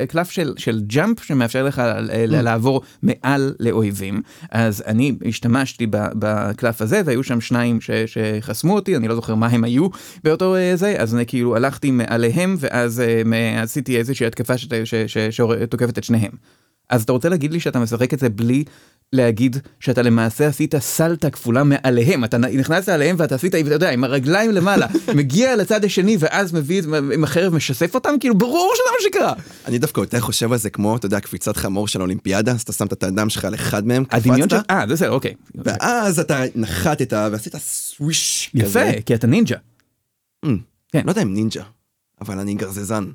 הקלף של של ג'אמפ שמאפשר לך אה, ל- לעבור מעל לאויבים אז אני השתמשתי בקלף הזה והיו שם שניים שחסמו אותי אני לא זוכר מה הם היו באותו אה, זה אז אני כאילו הלכתי מעליהם ואז אה, עשיתי איזושהי התקפה שתוקפת את שניהם. אז אתה רוצה להגיד לי שאתה משחק את זה בלי להגיד שאתה למעשה עשית סלטה כפולה מעליהם, אתה נכנסת עליהם ואתה עשית, אתה יודע, עם הרגליים למעלה, מגיע לצד השני ואז מביא את, עם החרב משסף אותם, כאילו ברור שזה מה שקרה. אני דווקא יותר חושב על זה כמו אתה יודע קפיצת חמור של האולימפיאדה אז אתה שמת את האדם שלך על אחד מהם הדמיון של, קפצת אה, זה בסדר, אוקיי. ואז אתה נחתת ועשית סוויש יפה, כזה. כי אתה נינג'ה. כן. לא יודע אם נינג'ה אבל אני גרזזן.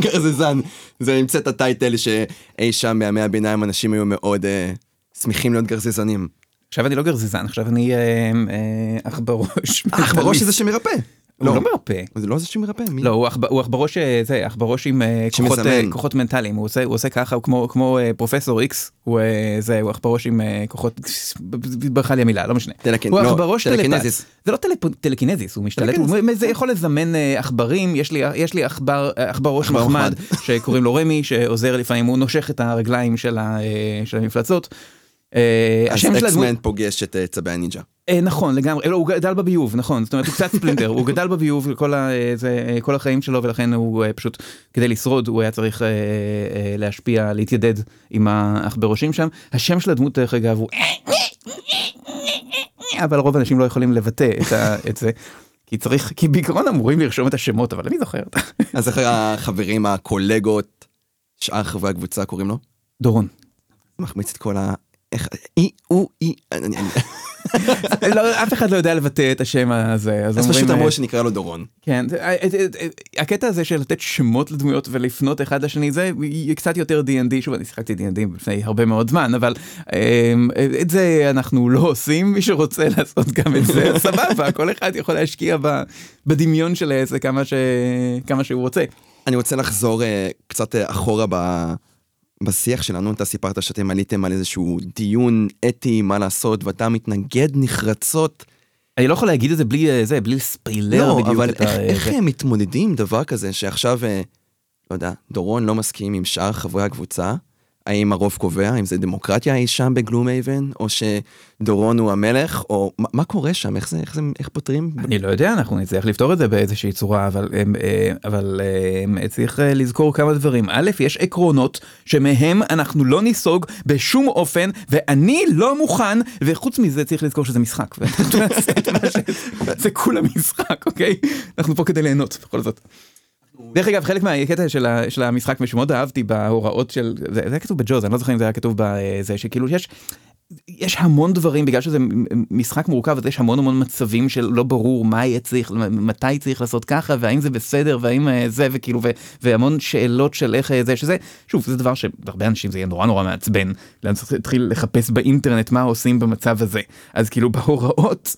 גרזזן זה נמצא את הטייטל שאי שם בימי הביניים אנשים היו מאוד אה, שמחים להיות גרזזנים. עכשיו אני לא גרזזן, עכשיו אני אח בראש. אך בראש זה שמרפא. הוא לא מרפא. זה לא זה שמרפא, מי? לא, הוא עכב- הוא עכברוש, אה, זה, עכברוש עם אה, כוחות. אה, כוחות מנטליים, הוא עושה, הוא עושה ככה, הוא כמו, כמו פרופסור איקס, הוא זה, הוא עכברוש עם כוחות, ברכה לי המילה, לא משנה. טלקינ- הוא לא, עכברוש טלפת. טלקינזיס. זה לא טלפ- טלקינזיס, הוא משתלט, הוא. זה יכול לזמן עכברים, יש לי, עכבר, עכברוש עכבר מחמד. שקוראים לו רמי, שעוזר לפעמים, הוא נושך את הרגליים של המפלצות. אה, אז השם של הדמות- אקסמן פוגש את אה, צבי הנינג'ה. אה, נכון לגמרי, לא, הוא גדל בביוב, נכון, זאת אומרת הוא קצת ספלינטר, הוא גדל בביוב כל, החיים שלו ולכן הוא פשוט, כדי לשרוד הוא היה צריך להשפיע, להתיידד עם העכברושים שם. השם של הדמות דרך אגב הוא אבל רוב האנשים לא יכולים לבטא את, זה. כי צריך, כי בעיקרון אמורים לרשום את השמות, אבל אני זוכר. אז איך החברים, הקולגות, שאר חברי הקבוצה קוראים לו? דורון. מחמיץ את כל הוא, אי... אני- לא, אף אחד לא יודע לבטא את השם הזה, אז. פשוט אה, אמרו שנקרא לו דורון. כן, אה, אה, אה, הקטע הזה של לתת שמות לדמויות ולפנות אחד לשני זה קצת יותר D&D, שוב אני שיחקתי D&D לפני הרבה מאוד זמן, אבל אה, את זה אנחנו לא עושים, מי שרוצה לעשות גם את זה, סבבה, כל אחד יכול להשקיע בדמיון של העסק כמה שהוא רוצה. אני רוצה לחזור אה, קצת אה, אחורה ב... בשיח שלנו, אתה סיפרת שאתם עליתם על איזשהו דיון אתי, מה לעשות, ואתה מתנגד נחרצות. אני לא יכול להגיד את זה בלי אה, זה, בלי ספיילר לא, בדיוק. אבל את ה- איך, איך. הם מתמודדים עם דבר כזה שעכשיו, אה, לא יודע, דורון לא מסכים עם שאר חברי הקבוצה? האם הרוב קובע, אם זה דמוקרטיה אי שם בגלום אייבן, או שדורון הוא המלך, או מה, מה קורה שם, איך זה, איך זה, איך פותרים? אני לא יודע, אנחנו נצטרך לפתור את זה באיזושהי צורה, אבל, אה, אבל אה, צריך אה, לזכור כמה דברים. א', יש עקרונות שמהם אנחנו לא ניסוג בשום אופן, ואני לא מוכן, וחוץ מזה צריך לזכור שזה משחק. זה כולה משחק, אוקיי? אנחנו פה כדי ליהנות בכל זאת. דרך אגב חלק מהקטע של, המשחק שמאוד אהבתי בהוראות של זה, היה כתוב בג'וז אני לא זוכר אם זה היה כתוב בזה שכאילו יש יש המון דברים בגלל שזה משחק מורכב אז יש המון המון מצבים של לא ברור מה יהיה צריך מתי צריך לעשות ככה והאם זה בסדר והאם אה, זה וכאילו ו, והמון שאלות של איך אה, זה שזה שוב זה דבר שהרבה אנשים זה יהיה נורא נורא מעצבן להתחיל לחפש באינטרנט מה עושים במצב הזה אז כאילו בהוראות.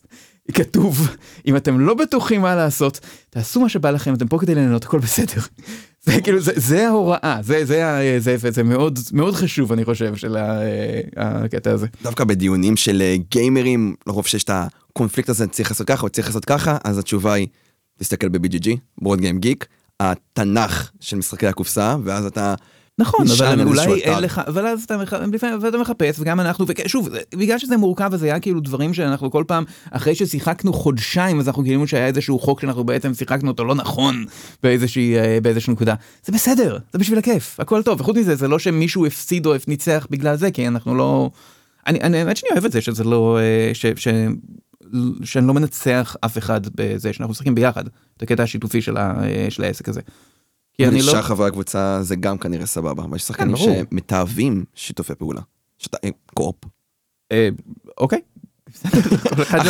כתוב אם אתם לא בטוחים מה לעשות תעשו מה שבא לכם אתם פה כדי ליהנות הכל בסדר. זה כאילו זה, זה ההוראה זה זה זה, זה, זה מאוד מאוד חשוב אני חושב של ה- הקטע הזה. דווקא בדיונים של אה, גיימרים, לרוב שיש את הקונפליקט הזה, צריך לעשות ככה או צריך לעשות ככה, אז התשובה היא, תסתכל ב-BGG, בורד גיים גיק, התנ"ך של משחקי הקופסה, ואז אתה... נכון אבל אולי אין. לך אבל אז אתה, מחפש וגם אנחנו ושוב בגלל שזה מורכב אז היה כאילו דברים שאנחנו כל פעם אחרי ששיחקנו חודשיים אז אנחנו גילינו שהיה איזשהו חוק שאנחנו בעצם שיחקנו אותו לא נכון באיזושהי אה, באיזושהי נקודה זה בסדר זה בשביל הכיף הכל טוב וחוץ מזה זה לא שמישהו הפסיד או ניצח בגלל זה כי אנחנו לא אני אני האמת שאני אוהב את זה שזה לא אה, ש, ש, שאני לא מנצח אף אחד בזה שאנחנו משחקים ביחד את הקטע השיתופי של, ה, אה, של העסק הזה. כי אני לא שאר חברי הקבוצה זה גם כנראה סבבה, אבל יש שחקנים ברור. שמתעבים שיתופי פעולה. שאתה אה, קורפ. אה, אוקיי.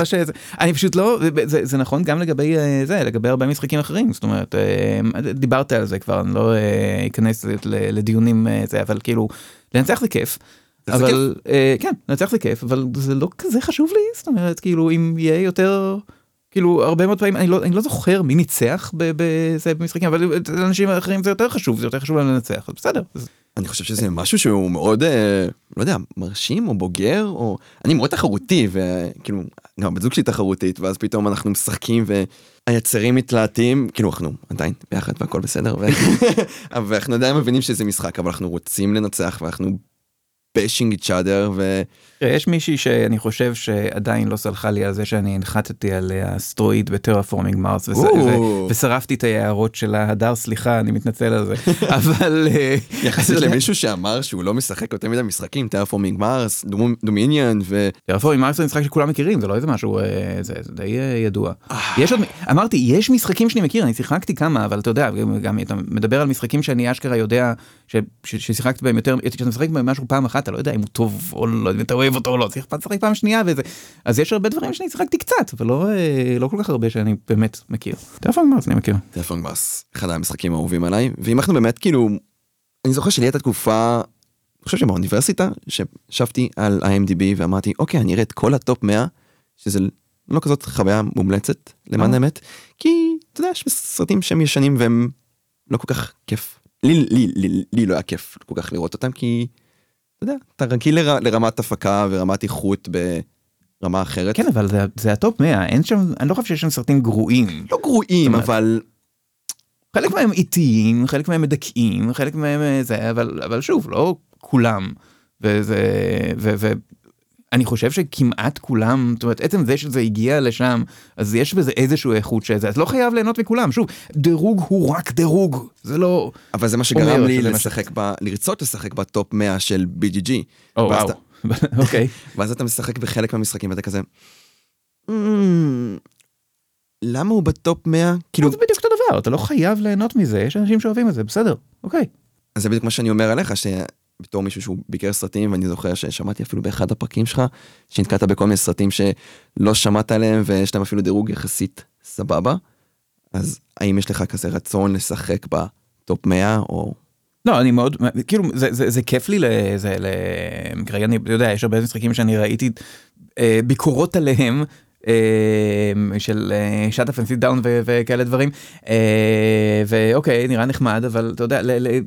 שזה. אני פשוט לא זה, נכון גם לגבי אה, זה לגבי הרבה משחקים אחרים זאת אומרת דיברת על זה כבר אני לא אכנס לדיונים זה אבל כאילו לנצח זה כיף. אבל כן לנצח זה כיף אבל זה לא כזה חשוב לי זאת אומרת כאילו אם יהיה יותר כאילו הרבה מאוד פעמים אני לא אני לא זוכר מי ניצח בזה במשחקים אבל לאנשים אחרים זה יותר חשוב זה יותר חשוב להם לנצח אז בסדר. אז אני חושב שזה משהו שהוא מאוד, אה, לא יודע, מרשים או בוגר, או... אני מאוד תחרותי, וכאילו, גם הבת זוג שלי תחרותית, ואז פתאום אנחנו משחקים והיצרים מתלהטים, כאילו אנחנו עדיין ביחד והכל בסדר, ו... אבל אנחנו עדיין מבינים שזה משחק, אבל אנחנו רוצים לנצח ואנחנו bashing each ו... יש מישהי שאני חושב שעדיין לא סלחה לי על זה שאני הנחתתי על אסטרואיד בטרפורמינג מרס וס-. ו- ושרפתי את ההערות שלה הדר סליחה אני מתנצל על זה. אבל אה, יחסית למישהו שאמר שהוא לא משחק יותר מדי משחקים, Terraforming Mars, Dominion, ו... Terraforming Mars זה משחק שכולם מכירים זה לא איזה משהו אה, זה, זה די אה, ידוע. יש עוד אמרתי יש משחקים שאני מכיר אני שיחקתי כמה אבל אתה יודע גם, אתה מדבר על משחקים שאני אשכרה יודע ש, ש, ששיחקתי בהם יותר כשאתה משחק במשהו פעם אחת אתה לא יודע אם הוא טוב או לא אוהב אותו או לא צריך לשחק פעם שנייה וזה אז יש הרבה דברים שאני שיחקתי קצת אבל לא אה, לא כל כך הרבה שאני באמת מכיר. Terraforming Mars אני מכיר. Terraforming Mars, אחד המשחקים האהובים עליי, ואם אנחנו באמת כאילו, אני זוכר שלי הייתה תקופה, אני חושב שבאוניברסיטה, שישבתי על IMDb ואמרתי, אוקיי, אני אראה את כל ה top 100, שזה לא כזאת חוויה מומלצת, למען אה. האמת, כי אתה יודע, יש סרטים שהם ישנים והם לא כל כך כיף. לי, לי, לי, לי לא היה כיף כל כך לראות אותם כי, אתה יודע, אתה רגיל לר, לרמת הפקה ורמת איכות ברמה אחרת. כן אבל זה, זה ה top 100 אין שם אני לא חושב שיש שם סרטים גרועים לא גרועים, אומרת- אבל חלק מהם איטיים חלק מהם מדכאים חלק מהם אה, זה אבל אבל שוב לא כולם וזה ו, ו, אני חושב שכמעט כולם זאת אומרת עצם זה שזה הגיע לשם אז יש בזה איזשהו איכות שזה אז לא חייב ליהנות מכולם. שוב דירוג הוא רק דירוג. זה לא אבל זה מה שגרם לי לשחק ב... לרצות לשחק ב top 100 של BGG. או וואו. אוקיי. ואז אתה משחק בחלק מהמשחקים ואתה כזה, "אמ, למה הוא ב top 100? כאילו, זה בדיוק אותו דבר אתה לא חייב ליהנות מזה יש אנשים שאוהבים את זה בסדר אוקיי. אז זה בדיוק מה שאני אומר עליך, שבתור מישהו שהוא ביקר סרטים, ואני זוכר ששמעתי אפילו באחד הפרקים שלך, שנתקעת בכל מיני סרטים שלא שמעת עליהם ויש להם אפילו דירוג יחסית סבבה, אז האם יש לך כזה רצון לשחק ב top 100 או... לא אני מאוד כאילו זה זה זה כיף לי לזה כרגע אני יודע יש הרבה משחקים שאני ראיתי אה, ביקורות עליהם. אה, של Shut Up and Sit Down וכאלה דברים אה, ואוקיי נראה נחמד אבל אתה יודע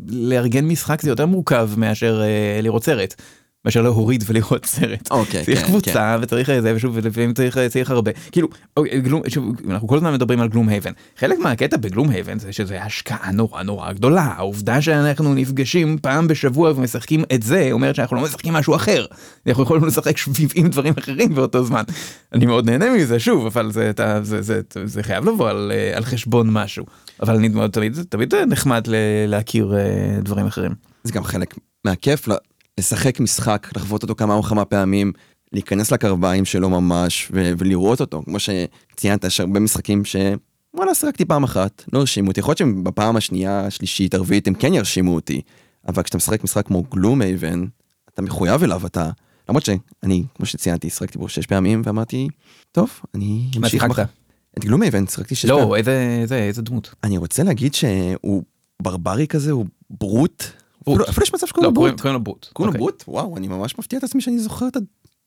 לארגן משחק זה יותר מורכב מאשר אה, לראות סרט. מאשר להוריד ולראות סרט. אוקיי, צריך כן, קבוצה וצריך זה ושוב ולפעמים צריך צריך הרבה. כאילו אוקיי, Gloom, שוב, אנחנו כל הזמן מדברים על Gloomhaven חלק מהקטע בגלום הייבן זה שזה השקעה נורא נורא גדולה. העובדה שאנחנו נפגשים פעם בשבוע ומשחקים את זה אומרת שאנחנו לא משחקים משהו אחר. אנחנו יכולים לשחק 70 דברים אחרים באותו זמן. אני מאוד נהנה מזה שוב אבל זה אתה זה זה זה, זה חייב לבוא על, אה, על חשבון משהו. אבל אני תמיד תמיד נחמד להכיר אה, דברים אחרים. זה גם חלק מהכיף ל- לשחק משחק, לחוות אותו כמה וכמה פעמים, להיכנס לקרביים שלו ממש ו- ולראות אותו, כמו שציינת, יש הרבה משחקים ש... וואלה, שיחקתי פעם אחת, לא הרשימו אותי, יכול להיות שבפעם השנייה, השלישית, הרביעית, הם כן ירשימו אותי, אבל כשאתה משחק משחק כמו גלום אייבן, אתה מחויב אליו, אתה... למרות שאני, כמו שציינתי, שיחקתי בו שש פעמים ואמרתי, טוב, אני מה אמשיך... שיחקת? את גלום אייבן שיחקתי שש פעמים. לא איזה זה איזה דמות. אני רוצה להגיד שהוא ברברי כזה, הוא ברוט. אפילו אפילו יש מצב שקוראים לא לו ברוט. קוראים לו ברוט. קוראים לו אוקיי. ברוט? וואו, אני ממש מפתיע את עצמי שאני זוכר את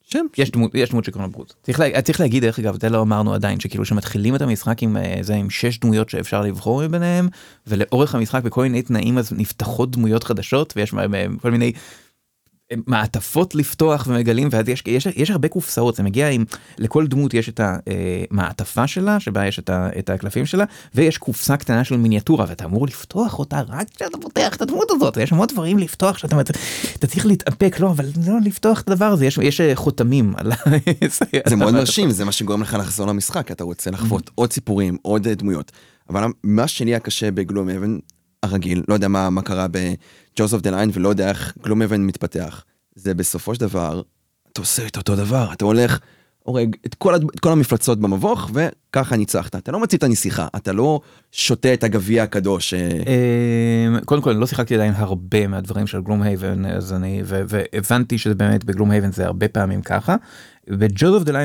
השם. יש דמות יש דמות שקוראים לה ברוט. צריך, לה, צריך להגיד דרך אגב זה לא אמרנו עדיין שכאילו שמתחילים את המשחק עם אה, זה עם שש דמויות שאפשר לבחור מביניהם ולאורך המשחק בכל מיני תנאים אז נפתחות דמויות חדשות ויש מהם כל מיני. אה, מעטפות לפתוח ומגלים ואז יש, יש, יש הרבה קופסאות זה מגיע עם לכל דמות יש את המעטפה שלה שבה יש את, ה, את הקלפים שלה ויש קופסה קטנה של מיניאטורה ואתה אמור לפתוח אותה רק כשאתה פותח את הדמות הזאת יש המון דברים לפתוח שאתה אתה צריך להתאפק לא אבל לא לפתוח את הדבר הזה יש, יש אה, חותמים על זה מאוד. מרשים, זה מה שגורם לך לחזור למשחק, אתה רוצה לחוות עוד סיפורים, עוד אה, דמויות. אבל מה שלי היה קשה ב Gloomhaven הרגיל, לא יודע מה מה קרה ב- Jaws of the Lion ולא יודע איך Gloomhaven מתפתח. זה בסופו של דבר, אתה עושה את אותו דבר, אתה הולך, הורג את כל, את כל המפלצות במבוך וככה ניצחת. אתה לא מוציא את הנסיכה, אתה לא שותה את הגביע הקדוש. אה, אמ, קודם כל לא שיחקתי עדיין הרבה מהדברים של Gloomhaven אז אני והבנתי שזה באמת ב Gloomhaven זה הרבה פעמים ככה. ב Jaws of the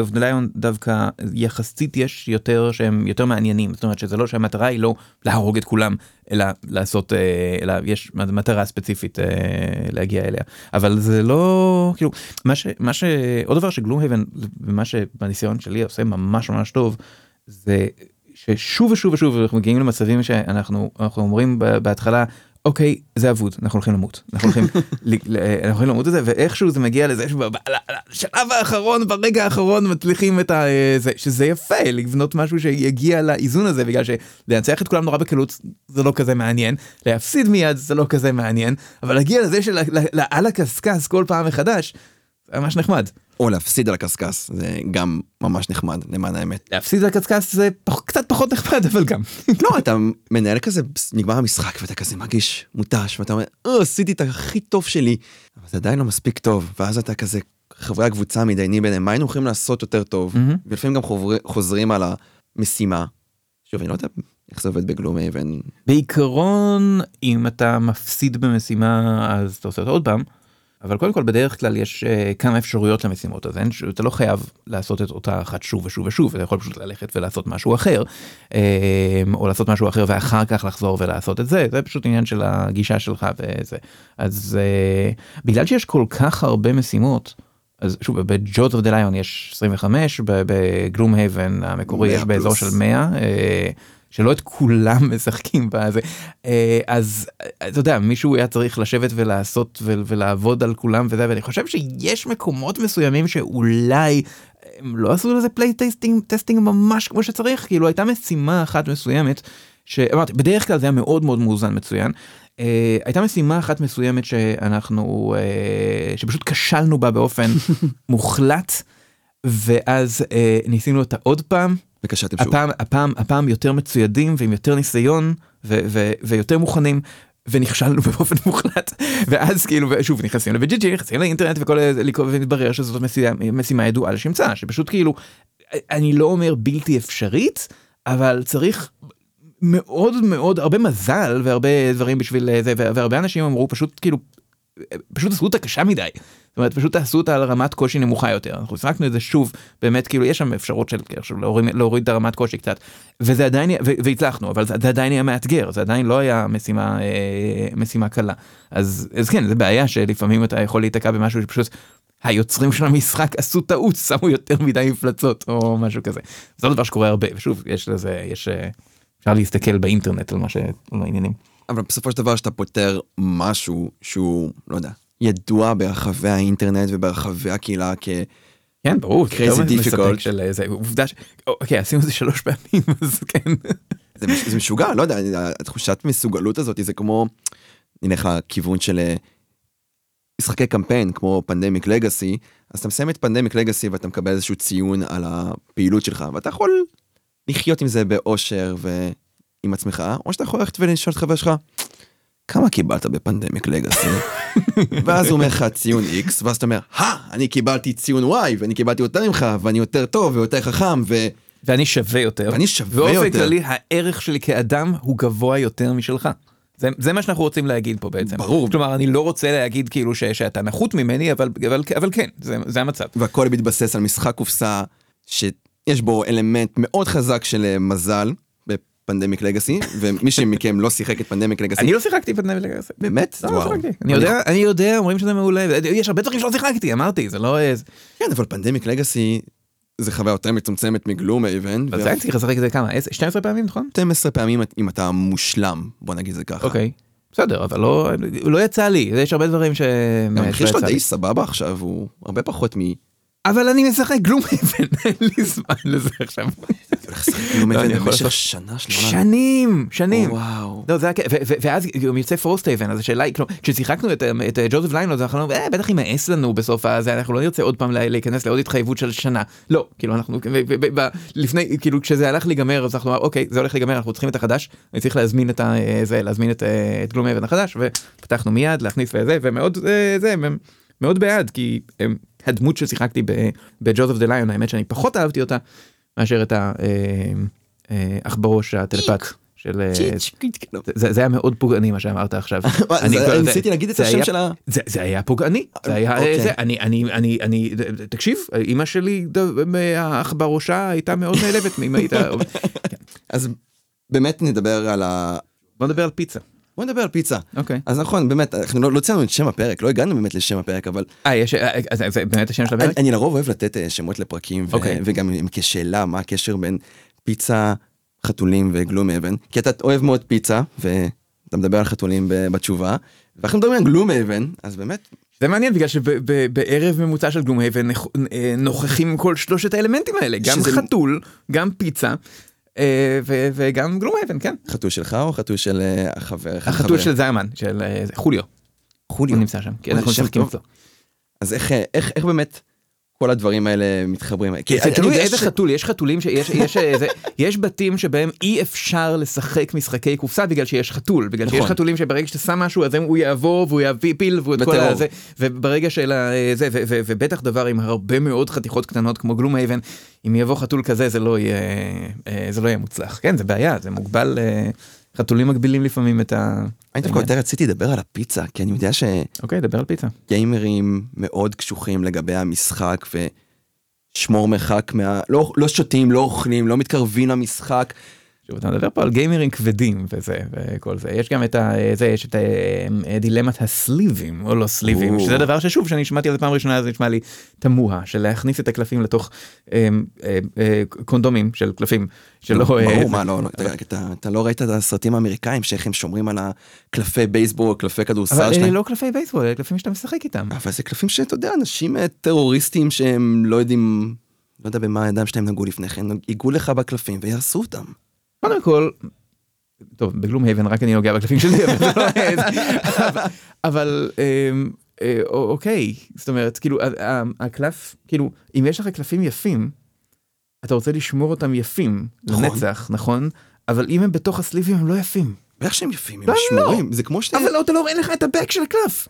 of the Lion דווקא יחסית יש יותר שהם יותר מעניינים זאת אומרת שזה לא שהמטרה היא לא להרוג את כולם אלא לעשות אה, אלא יש מטרה ספציפית אה, להגיע אליה. אבל זה לא כאילו מה ש... מה ש... עוד דבר ש Gloomhaven ומה שבניסיון שלי עושה ממש ממש טוב זה ששוב ושוב ושוב אנחנו מגיעים למצבים שאנחנו אנחנו אומרים בהתחלה אוקיי זה אבוד אנחנו הולכים למות. אנחנו הולכים אנחנו הולכים למות את זה ואיכשהו זה מגיע לזה שבשלב האחרון ברגע האחרון מצליחים את ה... זה, שזה יפה לבנות משהו שיגיע לאיזון הזה בגלל שלנצח את כולם נורא בקלות זה לא כזה מעניין. להפסיד מיד זה לא כזה מעניין. אבל להגיע לזה של ל- ל- על הקשקש כל פעם מחדש זה ממש נחמד. או להפסיד על הקשקש, זה גם ממש נחמד, למען האמת. להפסיד על הקשקש זה פח, קצת פחות נחמד אבל גם. לא, אתה מנהל כזה, נגמר המשחק ואתה כזה מרגיש מותש, ואתה אומר, אה, עשיתי את הכי טוב שלי, אבל זה עדיין לא מספיק טוב, ואז אתה כזה, חברי הקבוצה מתדיינים ביניהם, מה היינו יכולים לעשות יותר טוב, מהמם. ולפעמים גם חובר- חוזרים על המשימה. שוב, אני לא יודע איך זה עובד בגלום אבן, בעיקרון אם אתה מפסיד במשימה אז אתה עושה אותה עוד פעם. אבל קודם כל בדרך כלל יש uh, כמה אפשרויות למשימות אז אין, אתה לא חייב לעשות את אותה אחת שוב ושוב ושוב אתה יכול פשוט ללכת ולעשות משהו אחר אמ, או לעשות משהו אחר ואחר כך לחזור ולעשות את זה זה פשוט עניין של הגישה שלך וזה אז אה, בגלל שיש כל כך הרבה משימות. אז שוב ב Jaws of the Lion יש 25 ב Gloomhaven המקורי 100 יש באזור. של 100 אה, שלא את כולם משחקים בזה אה, אז אה, אתה יודע מישהו היה צריך לשבת ולעשות ול- ולעבוד על כולם וזה ואני חושב שיש מקומות מסוימים שאולי הם לא עשו לזה playtesting testing ממש כמו שצריך כאילו הייתה משימה אחת מסוימת שאמרתי בדרך כלל זה היה מאוד מאוד מאוזן מצוין. אה, הייתה משימה אחת מסוימת שאנחנו אה, שפשוט כשלנו בה באופן מוחלט ואז אה, ניסינו אותה עוד פעם וניגשנו שוב. הפעם הפעם הפעם יותר מצוידים ועם יותר ניסיון ו- ו- ויותר מוכנים. ונכשלנו באופן מוחלט ואז כאילו שוב נכנסים ל BGG נכנסים לאינטרנט וכל זה ומתברר שזאת משימה, משימה ידועה לשמצה שפשוט כאילו אני לא אומר בלתי אפשרית אבל צריך מאוד מאוד הרבה מזל והרבה דברים בשביל זה והרבה אנשים אמרו פשוט כאילו פשוט עשו אותה קשה מדי. זאת אומרת פשוט תעשו אותה על רמת קושי נמוכה יותר. אנחנו שיחקנו את זה שוב באמת כאילו יש שם אפשרות של עכשיו להוריד, להוריד את הרמת קושי קצת. וזה עדיין והצלחנו אבל זה עדיין היה מאתגר זה עדיין לא היה משימה אה, משימה קלה. אז אז כן זה בעיה שלפעמים אתה יכול להיתקע במשהו שפשוט היוצרים של המשחק עשו טעות שמו יותר מדי מפלצות או משהו כזה. זה לא דבר שקורה הרבה ושוב יש לזה יש אה, אפשר להסתכל באינטרנט על מה ש... אבל בסופו של דבר שאתה פותר משהו שהוא, לא יודע, ידוע ברחבי האינטרנט וברחבי הקהילה כ... כן ברור זה difficult. מספק של אה, זה עובדה ש... אוקיי עשינו את זה שלוש פעמים אז כן. זה, מש- זה משוגע, לא יודע, התחושת מסוגלות הזאת זה כמו, נלך לכיוון של אה, משחקי קמפיין כמו פנדמיק לגאסי, אז אתה מסיים את פנדמיק לגאסי ואתה מקבל איזשהו ציון על הפעילות שלך, ואתה יכול לחיות עם זה באושר ועם עצמך, או שאתה יכול ללכת ולשאול את חבר שלך, כמה קיבלת בפנדמיק לגאסי? ואז הוא אומר לך ציון X, ואז אתה אומר, הא, אני קיבלתי ציון Y, ואני קיבלתי יותר ממך, ואני יותר טוב ויותר חכם, ו... ואני שווה יותר. ואני שווה באופן יותר. כללי הערך שלי כאדם הוא גבוה יותר משלך. זה, זה מה שאנחנו רוצים להגיד פה בעצם. ברור. כלומר אני לא רוצה להגיד כאילו ש, שאתה נחות ממני אבל אבל אבל כן זה, זה המצב. והכל מתבסס על משחק קופסה שיש בו אלמנט מאוד חזק של אה, מזל בפנדמיק לגאסי ומי שמכם לא שיחק את פנדמיק לגאסי אני לא שיחקתי בפנדמיק לגאסי. באמת לא, לא. שיחקתי. אני יודע אני יודע אומרים שזה מעולה יש הרבה דברים שלא שיחקתי אמרתי זה לא. כן אבל פנדמיק לגאסי זה חוויה יותר מצומצמת מגלום. אבל זה היה צריך לשחק את זה כמה 10, 12 פעמים נכון? 12 פעמים אם אתה מושלם בוא נגיד זה ככה. אוקיי. בסדר אבל לא לא יצא לי יש הרבה דברים ש... המחיר שלא שלו. די סבבה עכשיו הוא הרבה פחות מ... אבל אני משחק Gloomhaven אין לי זמן לזה עכשיו. הולך לשחק במשך שנה שלמה. שנים שנים. וואו. לא, זה היה, ואז גם יוצא Frosthaven אז השאלה היא כלומר כששיחקנו את, את אה, ג'וזף ליינלוד אנחנו אמרנו, "אה, בטח יימאס לנו בסוף הזה אנחנו לא נרצה עוד פעם לה- להיכנס לעוד התחייבות של שנה לא כאילו אנחנו לפני כאילו כשזה הלך להיגמר אז אנחנו אמרנו, אוקיי זה הולך להיגמר אנחנו צריכים את החדש אני צריך להזמין את זה להזמין את, אה, גלום אבן החדש ופתחנו מיד להכניס וזה ומאוד אה, זה מאוד בעד כי הדמות ששיחקתי בג'וזף דה ליון האמת שאני פחות אהבתי אותה מאשר את האח בראש הטלפת של אה, זה, זה היה מאוד פוגעני מה שאמרת עכשיו. אני- ניסיתי להגיד את השם של ה- זה, זה היה פוגעני. זה היה, אוקיי. זה, אני, אני, אני, אני, תקשיב, אמא שלי, האח בראשה הייתה מאוד נעלבת מאמא הייתה... אז באמת נדבר על ה... בוא נדבר על פיצה. בוא נדבר על פיצה. אוקיי. אז נכון באמת אנחנו לא לא ציינו את שם הפרק לא הגענו באמת לשם הפרק אבל אה, יש, אה, אז זה באמת השם של הפרק? אני לרוב אוהב לתת אה, שמות לפרקים אוקיי. וגם כשאלה מה הקשר בין פיצה חתולים וגלום אבן כי אתה אוהב מאוד פיצה ואתה מדבר על חתולים בתשובה ואנחנו מדברים על גלום אבן אז באמת זה מעניין בגלל שבערב ממוצע של גלומהבן נוכחים כל שלושת האלמנטים האלה, גם חתול, גם פיצה אה, וגם גלומהבן, כן. חתול שלך או חתול של אה, החבר החתול? של זיימן, של אה, חוליו, חוליו הוא נמצא שם, כי אוי, אנחנו משחקים. אצלו. אז אה, איך באמת כל הדברים האלה מתחברים כי זה תלוי איזה חתול, יש חתולים שיש, יש, אה, זה, יש בתים שבהם אי אפשר לשחק משחקי קופסה בגלל שיש חתול, בגלל שיש נכון. חתולים שברגע שאתה שם משהו אז הוא יעבור והוא יפיל והוא את כל. הזה, וברגע של ה- זה, ובטח דבר עם הרבה מאוד חתיכות קטנות כמו גלום אייבן, אם יבוא חתול כזה זה לא יהיה, אה, זה לא יהיה מוצלח, כן זה בעיה, זה מוגבל, אה, חתולים מגבילים לפעמים את ה... אני דווקא יותר רציתי לדבר על הפיצה כי אני יודע אוקיי, דבר על פיצה. שגיימרים מאוד קשוחים לגבי המשחק ושמור מרחק מה... לא, לא שותים, לא אוכלים, לא מתקרבים למשחק. שוב, אתה מדבר פה על גיימרים כבדים וזה וכל זה יש גם את ה... זה יש את ה- דילמת הסליבים או לא סליבים או. שזה דבר ששוב שאני שמעתי על זה פעם ראשונה זה נשמע לי תמוה של להכניס את הקלפים לתוך אה, אה, אה, קונדומים של קלפים שלא אה, ברור, מה, לא, לא, אתה- אתה- אתה לא ראית את הסרטים האמריקאים, שאיך הם שומרים על הקלפי בייסבול, קלפי אבל כדורסל אלה שלהם. לא קלפי בייסבול אלה קלפים שאתה משחק איתם. אבל זה קלפים שאתה יודע, אנשים אה, טרוריסטים שהם לא יודעים, לא יודע במה הידיים שלהם נגעו לפני כן, ייגעו לך בקלפים ויעשו אותם. קודם כל, טוב בגלום הייבן רק אני נוגע בקלפים שלי אבל לא- אבל- אבל אמ, אה, א- אוקיי זאת אומרת כאילו הקלף כאילו אם יש לך קלפים יפים אתה רוצה לשמור אותם יפים נכון. לנצח נכון אבל אם הם בתוך הסליבים הם לא יפים. ואיך שהם יפים, הם לא, לא. שמורים, זה כמו שאתה... אבל לא אתה לא אין לך את הבק של הקלף.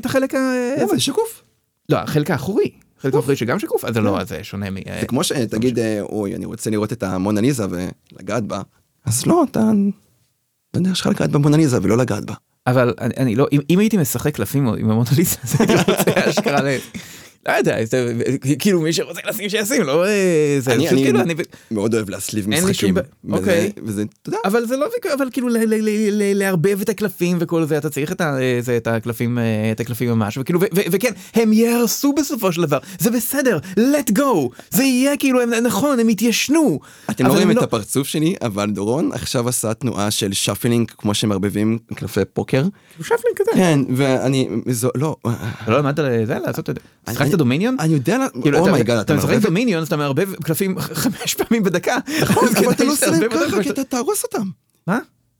את החלק ה... למה, זה שקוף. לא החלק האחורי. החלק האחורי שגם שקוף אז זה לא אז זה שונה מ... זה כמו שתגיד, אוי, אני רוצה לראות את המונליזה ולגעת בה, אז לא, אתה... לא יודע, יש לך לגעת במונליזה ולא לגעת בה. אבל אני, אני לא אם, אם הייתי משחק קלפים עם המונוליסה אז הייתי רוצה אשכרה ל... לא יודע זה, כאילו מי שרוצה לשים שישים לא אה, זה אני- אני- כאילו אני מאוד אוהב להסליב משחקים. אוקיי. וזה, אתה יודע, אבל זה לא אבל כאילו ל- ל- ל- ל- לערבב את הקלפים וכל זה אתה צריך את ה- זה, את הקלפים אה, את הקלפים ממש וכאילו ו- ו- וכן הם יהרסו בסופו של דבר זה בסדר let go זה יהיה כאילו הם נכון הם יתיישנו. אתם לא רואים את הפרצוף שלי, אבל דורון עכשיו עשה תנועה של שפלינג, כמו שמערבבים קלפי פוקר. שפלינג כזה. כן, ואני, זו, לא, לא למדת לזה לעשות את זה. אני- שחקת דומיניון? אני יודע, כאילו, אתה- אומייגאד, אתה משחק דומיניון אתה מערבב קלפים חמש פעמים בדקה. נכון, אבל אתה לא עושה להם ככה, כי אתה תהרוס אותם. מה?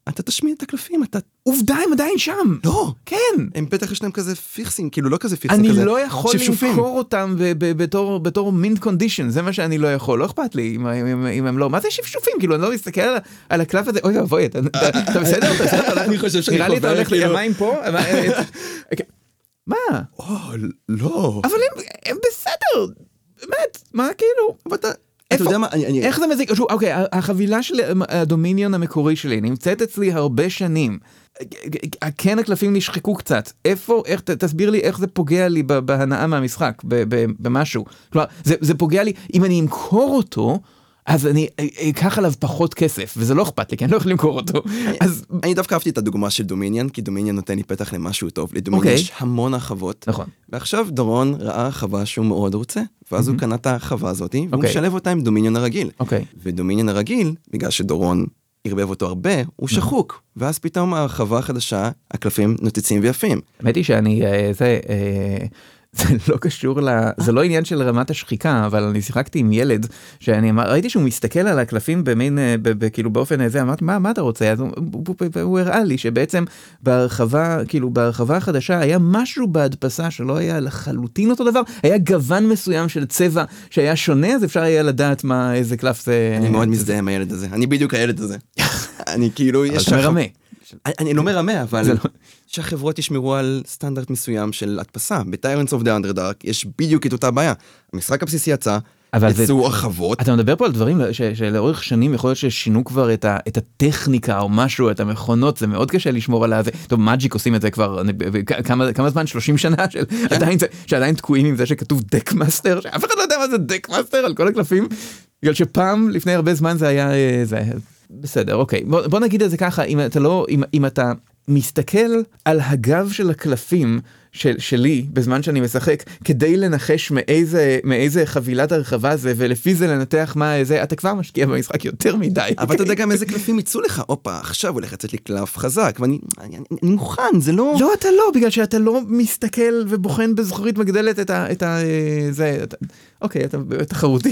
אתה תשמיע את הקלפים, אתה... עובדה הם עדיין שם. לא, כן. הם בטח יש להם כזה פיכסים, כאילו לא כזה פיכסים, אני כזה לא יכול שפשופים. למכור אותם בתור בתור מינט קונדישן זה מה שאני לא יכול לא אכפת לי אם- אם אם הם לא מה זה שפשופים כאילו אני לא מסתכל על על הקלף הזה אוי ואבוי אתה אתה- אתה בסדר אתה בסדר אני חושב שאני נראה לי אתה חובר, הולך כאילו. המים פה מה- או, לא. אבל הם הם בסדר באמת מה כאילו אבל אתה... אתה יודע מה, אני... אני- איך זה מזיק? שוב, אוקיי, החבילה של הדומיניון המקורי שלי נמצאת אצלי הרבה שנים. כן הקלפים נשחקו קצת. איפה, איך, ת- תסביר לי איך זה פוגע לי בהנאה מהמשחק, במשהו. כלומר, זה, זה פוגע לי, אם אני אמכור אותו, אז אני אקח עליו פחות כסף, וזה לא אכפת לי, כי אני לא יכול למכור אותו. אז אני דווקא אהבתי את הדוגמה של דומיניון, כי דומיניון נותן לי פתח למשהו טוב. לדומיניון אוקיי. יש המון הרחבות. נכון. ועכשיו דורון ראה הרחבה שהוא מאוד רוצה, ואז הוא קנה את ההרחבה הזאת, והוא אוקיי. משלב אותה עם דומיניון הרגיל. אוקיי. ודומיניון הרגיל, בגלל שדורון ערבב אותו הרבה, הוא שחוק. ואז פתאום ההרחבה החדשה, הקלפים נוצצים ויפים. האמת היא שאני אה, זה אה, זה לא קשור ל... זה לא עניין של רמת השחיקה אבל אני שיחקתי עם ילד שאני אמר, ראיתי שהוא מסתכל על הקלפים במין אה, כאילו באופן הזה אמרתי מה מה אתה רוצה אז הוא, הראה לי שבעצם בהרחבה כאילו בהרחבה החדשה היה משהו בהדפסה שלא היה לחלוטין אותו דבר היה גוון מסוים של צבע שהיה שונה אז אפשר היה לדעת מה איזה קלף זה. אני מאוד מזדהה עם הילד הזה, אני בדיוק הילד הזה. אני כאילו, אבל יש... אתה מרמה. אני- לא מרמה, אבל לא- שהחברות ישמרו על סטנדרט מסוים של הדפסה. ב-Tyrants of the Underdark יש בדיוק את אותה בעיה. המשחק הבסיסי יצא, יצאו הרחבות, אתה מדבר פה על דברים שלאורך שנים יכול להיות ששינו כבר את, ה, את הטכניקה או משהו את המכונות זה מאוד קשה לשמור על הזה. טוב מאג'יק עושים את זה כבר אני, כמה כמה זמן? 30 שנה של עדיין זה- שעדיין תקועים עם זה שכתוב deck master שאף אחד לא יודע מה זה deck master על כל הקלפים. בגלל שפעם לפני הרבה זמן זה היה אה, זה בסדר אוקיי. בוא, בוא נגיד את זה ככה אם אתה לא אם, אם אתה מסתכל על הגב של הקלפים של, שלי בזמן שאני משחק כדי לנחש מאיזה מאיזה חבילת הרחבה זה ולפי זה לנתח מה זה אתה כבר משקיע במשחק יותר מדי. אבל אתה יודע גם איזה קלפים יצאו לך, הופה, עכשיו הולך לצאת לי קלף חזק, ואני אני, אני, אני מוכן, זה לא... לא אתה לא בגלל שאתה לא מסתכל ובוחן בזכוכית מגדלת את ה... את ה זה אתה, אוקיי אתה באמת תחרותי.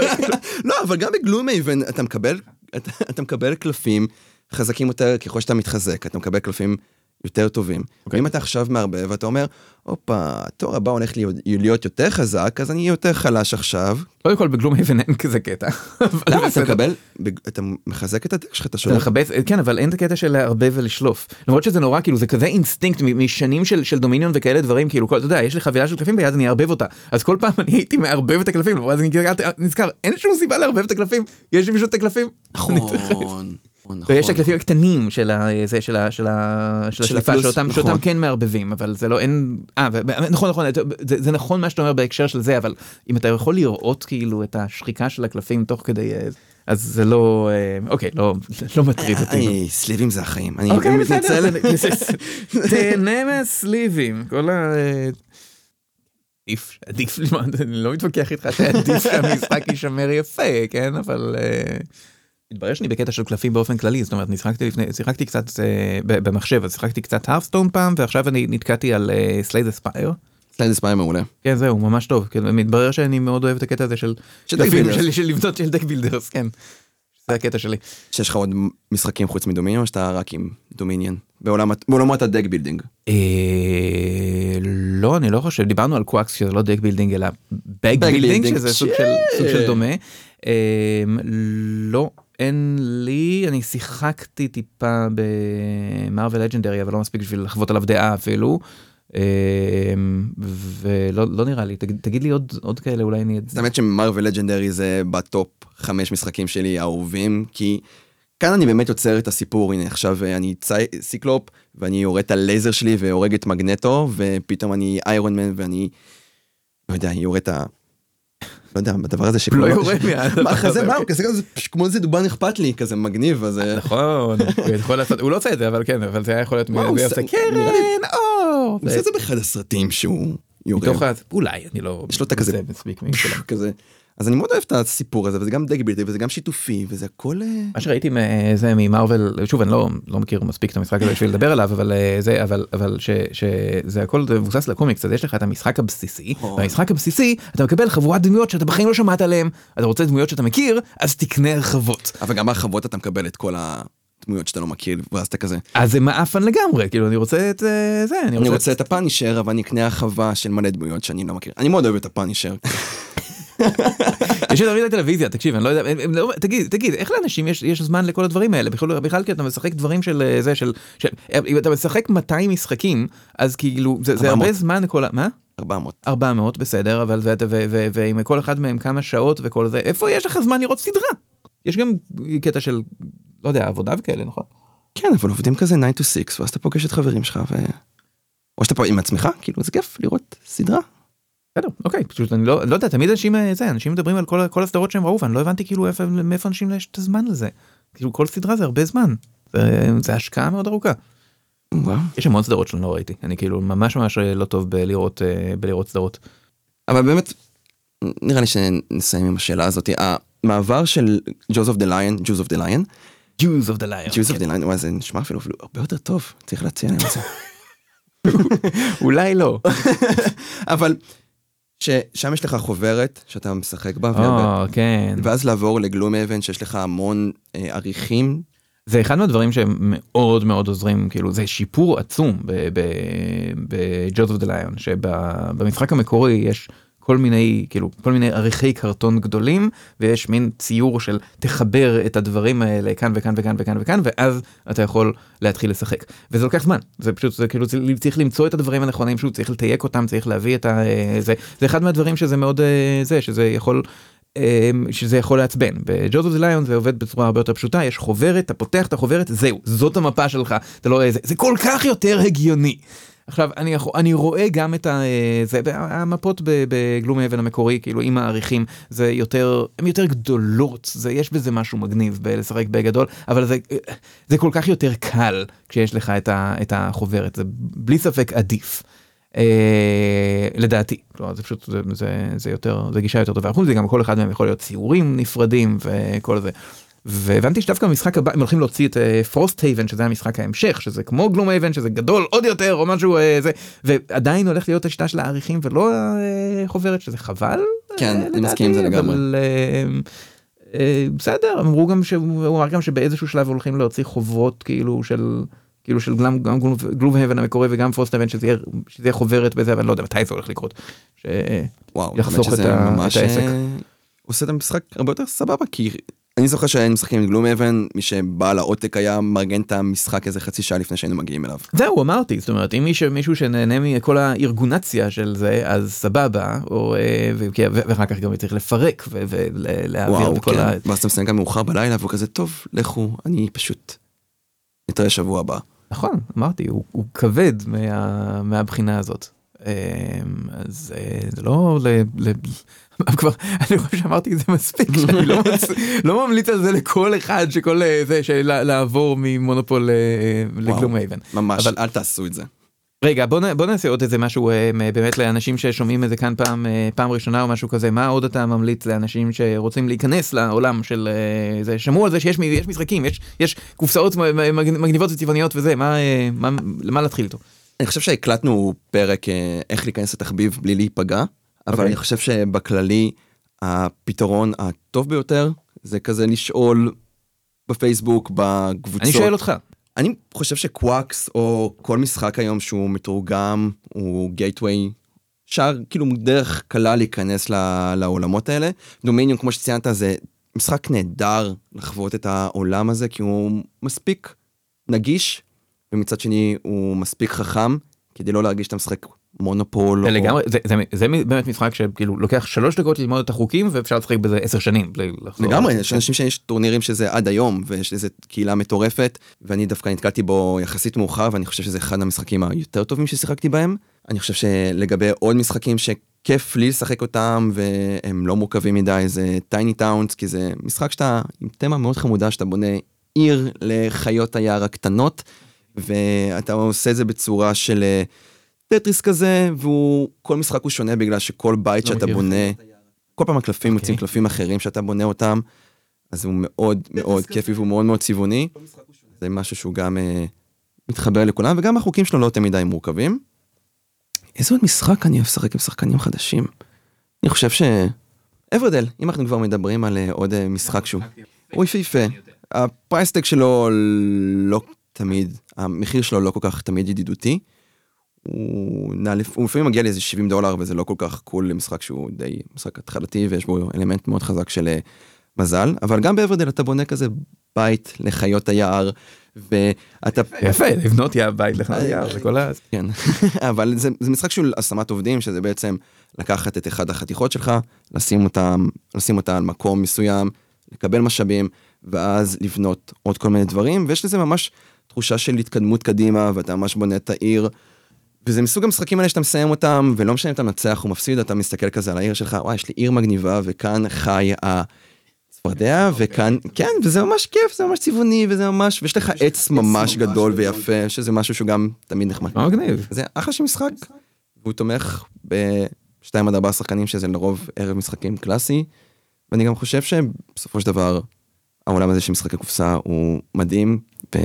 לא, אבל גם ב Gloomhaven אתה מקבל, אתה, אתה מקבל קלפים חזקים יותר ככל שאתה מתחזק, אתה מקבל קלפים יותר טובים. אוקיי. ואם אתה עכשיו מערבב ואתה אומר, הופה, התור הבא הולך להיות, להיות יותר חזק, אז אני אהיה יותר חלש עכשיו. קודם כל ב Gloomhaven אין כזה קטע. למה? אתה. מקבל, אתה מחזק את ה deck שלך, אתה שולח. מכבס, כן אבל אין את הקטע של לערבב ולשלוף למרות שזה נורא כאילו זה כזה אינסטינקט משנים של של Dominion וכאלה דברים כאילו כל, אתה יודע יש לי חבילה של קלפים ביד אני אערבב אותה אז כל פעם אני הייתי מערבב את הקלפים ואז אני נזכר- נזכר אין שום סיבה לערבב את הקלפים יש לי פשוט את הקלפים. נכון, נכון, נכון. ויש את הקלפים הקטנים של ה- זה של השליפה שאותם נכון. שאותם כן מערבבים אבל זה לא אין אה, נכון נכון זה נכון מה שאתה אומר בהקשר של זה אבל אם אתה יכול לראות כאילו את השחיקה של הקלפים תוך כדי אה, אז זה לא, אה, אוקיי, לא, לא מטריד אותי. סליבים זה החיים. אני אוקיי, מתנצל. תהנה מהסליבים, כל ה... עדיף, עדיף, לי, אני לא מתווכח איתך שעדיף שהמשחק יישמר יפה, כן, אבל... התברר שאני בקטע של קלפים באופן כללי, זאת אומרת, שיחקתי לפני, שיחקתי קצת אה, במחשב, אז שיחקתי קצת Hearthstone פעם, ועכשיו אני נתקעתי על Slay the Spire. Slay the Spire מעולה. כן, זהו, ממש טוב, כן, מתברר שאני מאוד אוהב את הקטע הזה של של deck builders. של- לבנות של deck builders, כן. זה הקטע שלי. שיש לך עוד משחקים חוץ מ Dominion או שאתה רק עם Dominion? בעולמות ה deck building. אה, לא, אני לא חושב, דיברנו על Quacks שזה לא deck building אלא bag building, שזה סוג של, סוג של דומה. אה, לא, אין לי, אני שיחקתי טיפה ב Marvel Legendary, אבל לא מספיק בשביל לחוות עליו דעה אפילו. אה, ולא לא נראה לי, תגיד, תגיד לי עוד, עוד כאלה, אולי אני... האמת ש Marvel Legendary זה ב top חמש משחקים שלי האהובים, כי כאן אני באמת יוצר את הסיפור, הנה עכשיו אה, אני צי... סיקלופ, ואני יורה את הלייזר שלי והורג את מגנטו, ופתאום אני Iron Man ואני, לא יודע, יורה את ה... לא יודע, בדבר הזה שכבר... לא יורה מה כזה, מה. הוא כזה כמו איזה דובון אכפת לי, כזה מגניב, אז... אה, נכון, הוא יכול לעשות, הוא לא עושה את זה, אבל כן, אבל זה היה יכול להיות, וואו, הוא עושה קרן אור. הוא עושה את זה באחד הסרטים שהוא יורה. מתוך ה... אולי, אני לא... יש לו את הכזה- מספיק. כזה. אז אני מאוד אוהב את הסיפור הזה, וזה גם deck building, וזה גם שיתופי, וזה הכל... אה, מה שראיתי מזה מ Marvel, שוב אני לא, לא מכיר מספיק את המשחק הזה בשביל לדבר עליו, אבל אה, זה, אבל, אבל ש, שזה הכל מבוסס לקומיקס, אז יש לך את המשחק הבסיסי. במשחק הבסיסי אתה מקבל חבורת דמויות שאתה בחיים לא שמעת עליהן, אתה רוצה דמויות שאתה מכיר, אז תקנה הרחבות. אבל גם בהרחבות אתה מקבל את כל הדמויות שאתה לא מכיר, ואז אתה כזה, אז זה מעפן לגמרי, כאילו אני רוצה את אה, זה, אני אני רוצה... רוצה את הפאנישר, אבל אני אקנה הרחבה של מלא דמויות שאני לא מכיר. אני מאוד אוהב את הפאנישר. יש לי תמיד בטלוויזיה, תקשיב, אני לא יודע, לא- תגיד, תגיד, איך לאנשים יש יש זמן לכל הדברים האלה? בכלל, בכלל כי אתה משחק דברים של אה, זה, של, של- אם אתה משחק 200 משחקים, אז כאילו, זה זה 400. הרבה זמן לכל ה... מה? 400. 400 בסדר אבל ו- ו- ו- ועם כל אחד מהם כמה שעות וכל זה איפה יש לך זמן לראות סדרה יש גם קטע של לא יודע עבודה וכאלה נכון. כן, אבל עובדים כזה 9 to 6, ואז אתה פוגש את חברים שלך, ו... או שאתה פה עם עצמך, כאילו זה כיף לראות סדרה. בסדר אוקיי פשוט אני לא לא יודע תמיד אנשים אה, זה אנשים מדברים על כל, כל הסדרות שהם ראו ואני לא הבנתי כאילו איפה מאיפה אנשים יש את הזמן לזה. כאילו כל סדרה זה הרבה זמן זה, זה השקעה מאוד ארוכה. וואו. יש המון סדרות שאני לא ראיתי אני כאילו ממש ממש לא טוב בלראות אה, בלראות סדרות. אבל באמת, נראה לי שנסיים עם השאלה הזאת. המעבר של Jaws of the Lion, Jews of the Lion, Jews of the Lion. Jews of the Lion, וואי זה נשמע אפילו אפילו הרבה יותר טוב, צריך להציע להם את זה. אולי לא. אבל ששם יש לך חוברת שאתה משחק בה, או, כן. ואז לעבור לגלום אבן שיש לך המון אה, עריכים. זה אחד מהדברים שהם מאוד מאוד עוזרים כאילו זה שיפור עצום ב-Jaws of the Lion שבמשחק המקורי יש כל מיני כאילו כל מיני עריכי קרטון גדולים ויש מין ציור של תחבר את הדברים האלה כאן וכאן וכאן וכאן וכאן ואז אתה יכול להתחיל לשחק וזה לוקח זמן זה פשוט זה כאילו זה- צריך למצוא את הדברים הנכונים שהוא צריך לתייק אותם צריך להביא את ה... זה זה אחד מהדברים שזה מאוד אה, זה שזה יכול. אמ, שזה יכול לעצבן. בג'וז אוף זה ליון זה עובד בצורה הרבה יותר פשוטה, יש חוברת, אתה פותח את החוברת, זהו, זאת המפה שלך, אתה לא איזה, זה כל כך יותר הגיוני. עכשיו אני אני רואה גם את ה, זה, המפות בגלום האבן המקורי כאילו עם העריכים זה יותר הם יותר גדולות זה יש בזה משהו מגניב בלשחק בגדול אבל זה זה כל כך יותר קל כשיש לך את, ה, את החוברת זה בלי ספק עדיף. אה, לדעתי כלומר זה פשוט זה, זה, זה יותר זה גישה יותר טובה חוץ מזה גם כל אחד מהם יכול להיות ציורים נפרדים וכל זה. והבנתי שדווקא במשחק הבא הם הולכים להוציא את Frosthaven שזה המשחק ההמשך שזה כמו Gloomhaven שזה גדול עוד יותר או משהו אה, זה ועדיין הולך להיות השיטה של האריחים ולא אה, חוברת שזה חבל. כן, אה, אני מסכים עם זה לגמרי. אה, אה, בסדר אמרו גם שהוא הוא אמר גם שבאיזשהו שלב הולכים להוציא חוברות כאילו של כאילו של גם גם Gloomhaven המקורי וגם Frosthaven שזה יהיה שזה יהיה חוברת בזה אבל אני לא יודע מתי זה הולך לקרות. ש- וואו, יחסוך את ה- ממש, את העסק. אה, עושה את המשחק הרבה יותר סבבה, כי אני זוכר שהיינו משחקים עם גלום אבן, מי שבעל העותק היה מארגן את המשחק איזה חצי שעה לפני שהיינו מגיעים אליו. זהו אמרתי זאת אומרת אם מישהו מישהו שנהנה מכל הארגונציה של זה אז סבבה או אה, ו- ואחר כך גם צריך לפרק ולהעביר וואו, וכל כן, ה... ואז אתה מסיים גם מאוחר בלילה והוא כזה, טוב, לכו, אני פשוט נתראה שבוע הבא. נכון אמרתי הוא, הוא כבד מה, מהבחינה הזאת אמ, אז אה, זה לא ל... ל... כבר אני חושב שאמרתי את זה מספיק שאני לא, מצ... לא ממליץ על זה לכל אחד שכל אה, זה של לעבור ממונופול אה, לגלום הייבן. ממש, אבל- אל תעשו את זה. רגע בוא, נ- בוא נעשה עוד איזה משהו אה, באמת לאנשים ששומעים את זה כאן פעם אה, פעם ראשונה או משהו כזה מה עוד אתה ממליץ לאנשים שרוצים להיכנס לעולם של אה, זה שמעו על זה שיש יש משחקים יש יש קופסאות מגניבות וצבעוניות וזה מה אה, מה למה להתחיל איתו. אני חושב שהקלטנו פרק אה, איך להיכנס לתחביב בלי להיפגע, אבל אוקיי. אני חושב שבכללי הפתרון הטוב ביותר זה כזה לשאול בפייסבוק, בקבוצות. אני שואל אותך. אני חושב שקוואקס או כל משחק היום שהוא מתורגם הוא גייטווי. שער כאילו דרך קלה להיכנס ל- לעולמות האלה. דומיניון כמו שציינת זה משחק נהדר לחוות את העולם הזה כי הוא מספיק נגיש ומצד שני הוא מספיק חכם כדי לא להרגיש שאתה משחק מונופול. זה או- לגמרי זה, זה, זה באמת משחק שכאילו לוקח שלוש דקות ללמוד את החוקים ואפשר לשחק בזה עשר שנים. לגמרי, יש אנשים שיש טורנירים שזה עד היום, ויש איזה קהילה מטורפת, ואני דווקא נתקלתי בו יחסית מאוחר, ואני חושב שזה אחד המשחקים היותר טובים ששיחקתי בהם. אני חושב שלגבי עוד משחקים שכיף לי לשחק אותם, והם לא מורכבים מדי, זה טייני טאונס, כי זה משחק שאתה עם תמה מאוד חמודה, שאתה בונה עיר לחיות היער הקטנות, ואתה עושה את זה בצורה של אה, טטריס כזה, והוא, כל משחק הוא שונה בגלל שכל בית לא שאתה מכיר. בונה, כל פעם הקלפים אוקיי. יוצאים קלפים אחרים שאתה בונה אותם, אז הוא מאוד מאוד כיפי והוא מאוד מאוד צבעוני. זה משהו שהוא גם אה, מתחבר לכולם, וגם החוקים שלו לא יותר מדי מורכבים. איזה עוד משחק אני אוהב לשחק עם שחקנים חדשים? אני חושב ש... Everdell, אם אנחנו כבר מדברים על אה, עוד אה, משחק שהוא... הוא יפהפה. ה price tag שלו לא תמיד, המחיר שלו לא כל כך תמיד ידידותי. הוא, נע, לפ- הוא לפעמים מגיע לאיזה 70 דולר וזה לא כל כך cool למשחק שהוא די משחק התחלתי ויש בו אלמנט מאוד חזק של אה, מזל אבל גם ב Everdell אתה בונה כזה בית לחיות היער ואתה יפה לבנות יא בית לך יער וכל ה... כן אבל זה, זה משחק של השמת עובדים שזה בעצם לקחת את אחד החתיכות שלך לשים אותם לשים אותה על מקום מסוים לקבל משאבים ואז לבנות עוד כל מיני דברים ויש לזה ממש תחושה של התקדמות קדימה ואתה ממש בונה את העיר. וזה מסוג המשחקים האלה שאתה מסיים אותם ולא משנה אם אתה מנצח או מפסיד אתה מסתכל כזה על העיר שלך וואי יש לי עיר מגניבה וכאן חי הצפרדע וכאן כן וזה ממש כיף זה ממש צבעוני וזה ממש ויש לך עץ ממש גדול ויפה שזה משהו שהוא גם תמיד נחמד. מה מגניב. זה אחלה של משחק. והוא תומך בשתיים עד ארבעה שחקנים שזה לרוב ערב משחקים קלאסי. ואני גם חושב שבסופו של דבר העולם הזה של משחקי קופסה הוא מדהים ו...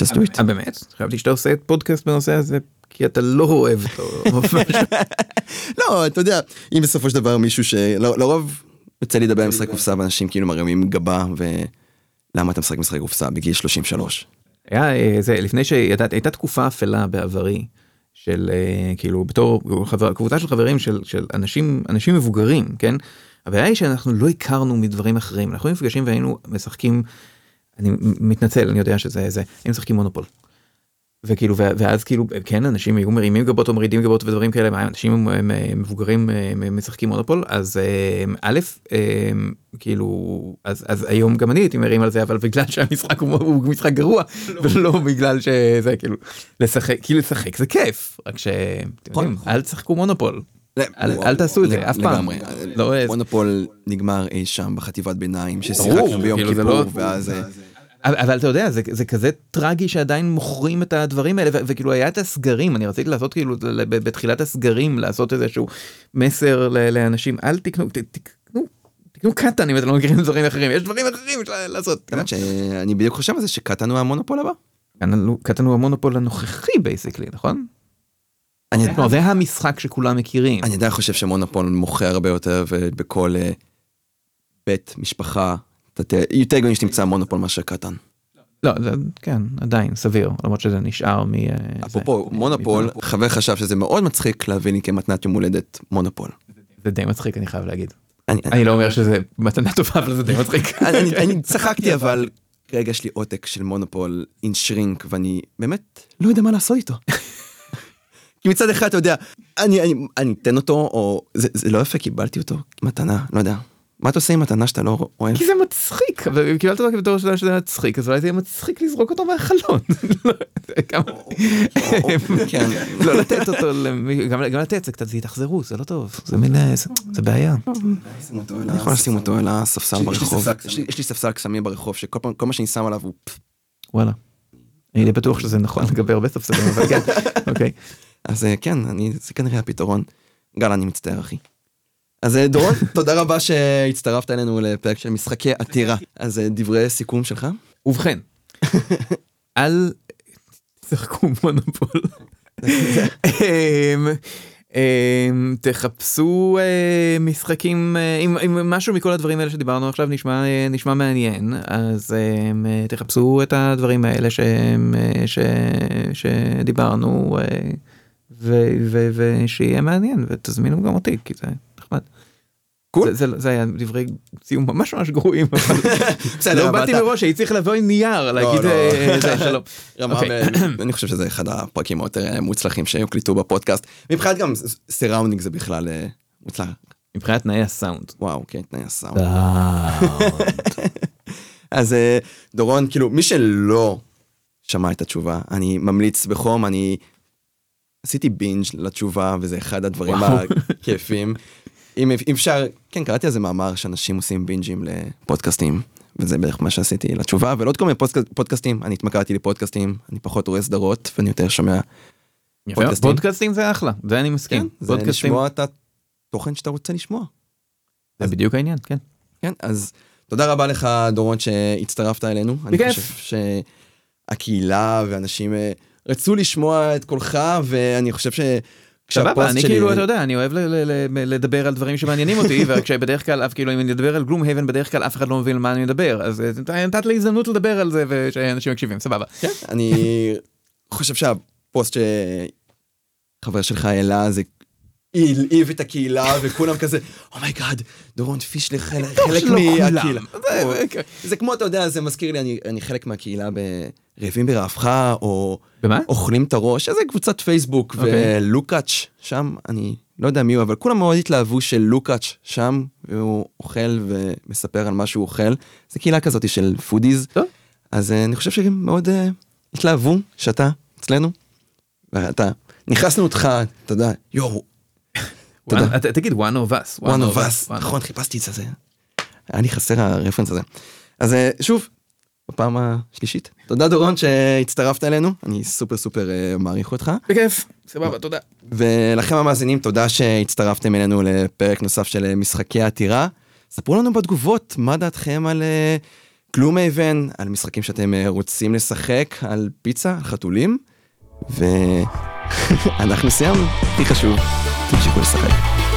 just do it. אה באמת? חשבתי שאתה עושה פודקאסט בנושא הזה כי אתה לא אוהב אותו. לא אתה יודע אם בסופו של דבר מישהו שלרוב יוצא לי לדבר עם משחק קופסה ואנשים כאילו מרימים גבה ולמה אתה משחק משחק קופסה בגיל 33. היה אה, זה לפני שידעת הייתה תקופה אפלה בעברי של אה, כאילו בתור חבר, קבוצה של חברים של, של אנשים אנשים מבוגרים כן הבעיה היא שאנחנו לא הכרנו מדברים אחרים אנחנו נפגשים והיינו משחקים אני מתנצל אני יודע שזה זה היינו משחקים מונופול. וכאילו ואז כאילו כן אנשים היו מרימים גבות או מורידים גבות ודברים כאלה מה אנשים הם, הם, הם מבוגרים הם משחקים מונופול אז אה, א' אה, כאילו אז אז היום גם אני הייתי מרים על זה אבל בגלל שהמשחק הוא, הוא משחק גרוע ולא בגלל שזה כאילו לשחק כי לשחק זה כיף רק שאתם יודעים אל תשחקו מונופול. אל- אל תעשו את זה, אף פעם. לא, אה, מונופול נגמר אי שם בחטיבת ביניים ששיחקנו ביום כאילו, כיפור לא- ואז אבל, אתה יודע זה, זה כזה טרגי שעדיין מוכרים את הדברים האלה ו- וכאילו היה את הסגרים אני רציתי לעשות כאילו בתחילת הסגרים לעשות איזשהו מסר ל- לאנשים אל תקנו ת- תקנו תקנו Catan אם אתם לא מכירים דברים אחרים יש דברים אחרים לעשות. האמת שאני בדיוק חושב על זה ש Catan הוא המונופול הבא. Catan- הוא המונופול הנוכחי basically נכון? אני כלומר, זה המשחק שכולם מכירים. אני עדיין חושב שמונופול מוכר הרבה יותר ובכל אה, בית משפחה אתה יותר הגיוני שתמצא מונופול מאשר Catan. לא זה, כן עדיין סביר למרות שזה נשאר מ... אה. אפרופו מונופול חבר חשב שזה מאוד מצחיק להביא לי כמתנת יום הולדת מונופול. זה די מצחיק אני חייב להגיד. אני- לא אומר שזה מתנה טובה אבל זה די מצחיק. אני- צחקתי אבל כרגע יש לי עותק של מונופול אין שרינק ואני באמת לא יודע מה לעשות איתו. כי מצד אחד אתה יודע אני אתן אותו או זה לא יפה קיבלתי אותו מתנה לא יודע מה אתה עושה עם מתנה שאתה לא אוהב? כי זה מצחיק, אבל קיבלת אותו בתור שאלה שזה מצחיק, אז אולי זה יהיה מצחיק לזרוק אותו מהחלון. לא, כן. לא לתת אותו, גם לתת זה קצת, התאכזרו, זה לא טוב, זה מין, אה, זה- זה בעיה. אני יכול לשים אותו על הספסל יש לי ברחוב. יש לי- ספסל קסמים ברחוב שכל מה שאני שם עליו הוא. וואלה. אני בטוח שזה נכון לגבי הרבה ספסלים, אבל כן, אוקיי. אז אה, כן, אני, זה כנראה הפתרון. גל, אני מצטער, אחי. אז אה, דורון, תודה רבה שהצטרפת אלינו לפרק של משחקי עתירה. אז אה, דברי סיכום שלך? ובכן, אל תשחקו מונופול. אמ, אמ, תחפשו אה, משחקים, אם משהו מכל הדברים האלה שדיברנו עכשיו נשמע נשמע מעניין, אז אמ, תחפשו את הדברים האלה שהם, שדיברנו, ושיהיה מעניין, ותזמינו גם אותי, כי זה. זה- זה- זה היה דברי סיום ממש ממש גרועים, בסדר, לא באתי מראש, הייתי צריך לבוא עם נייר, להגיד לא. אה, זה, שלום. אוקיי. אני חושב שזה אחד הפרקים היותר אה, מוצלחים שהוקלטו בפודקאסט. מבחינת גם surrounding זה בכלל אה, מוצלח. מבחינת תנאי הסאונד. וואו, כן, תנאי הסאונד. אז אה, דורון, כאילו, מי שלא שמע את התשובה, אני ממליץ בחום, אני עשיתי בינג' לתשובה, וזה אחד הדברים. הכיפים. אם אפשר, כן, קראתי על זה מאמר שאנשים עושים בינג'ים לפודקאסטים, וזה בערך מה שעשיתי לתשובה, ולעוד כל מיני פודקאסט- פודקאסטים, אני התמכרתי לפודקאסטים, אני פחות רואה סדרות, ואני יותר שומע, פודקאסטים. פודקאסטים זה אחלה, זה אני מסכים. כן, זה לשמוע את התוכן שאתה רוצה לשמוע. זה בדיוק העניין, כן. כן, אז תודה רבה לך, דורון, שהצטרפת אלינו. אני בכיף. חושב שהקהילה ואנשים אה, רצו לשמוע את קולך, ואני חושב ש... סבבה, אני כאילו, אתה יודע, אני אוהב לדבר על דברים שמעניינים אותי, וכשבדרך כלל, אף כאילו, אם אני אדבר על Gloomhaven, בדרך כלל אף אחד לא מבין על מה אני מדבר, אז אה, נתת לי הזדמנות לדבר על זה, ושאנשים מקשיבים, סבבה. כן, אני חושב שהפוסט שחבר שלך העלה זה הלהיב את הקהילה וכולם כזה oh my god דורון פישלר חלק חלק שלא כולם. מהקהילה. זה- כמו אתה יודע זה מזכיר לי אני חלק מהקהילה ברעבים ברעבך או במה? אוכלים את הראש איזה קבוצת פייסבוק אוקיי. ולוקאץ' שם אני לא יודע מי הוא אבל כולם מאוד התלהבו של לוקאץ' שם והוא אוכל ומספר על מה שהוא אוכל זה קהילה כזאת של פודיז. אז אה, אני חושב שהם מאוד אה, התלהבו שאתה אצלנו. ואתה נכנסנו אותך אתה יודע יואו תודה. One- ת- תגיד one of us. one of us נכון חיפשתי את זה היה לי חסר הרפרנס הזה אז אה, שוב בפעם השלישית תודה דורון שהצטרפת אלינו אני סופר סופר אה, מעריך אותך בכיף, סבבה, תודה. ולכם המאזינים תודה שהצטרפתם אלינו לפרק נוסף של אה, משחקי עתירה. ספרו לנו בתגובות מה דעתכם על אה, כלום אבן, על משחקים שאתם אה, רוצים לשחק, על פיצה, על חתולים, ואנחנו סיימנו, הכי חשוב, תמשיכו לשחק.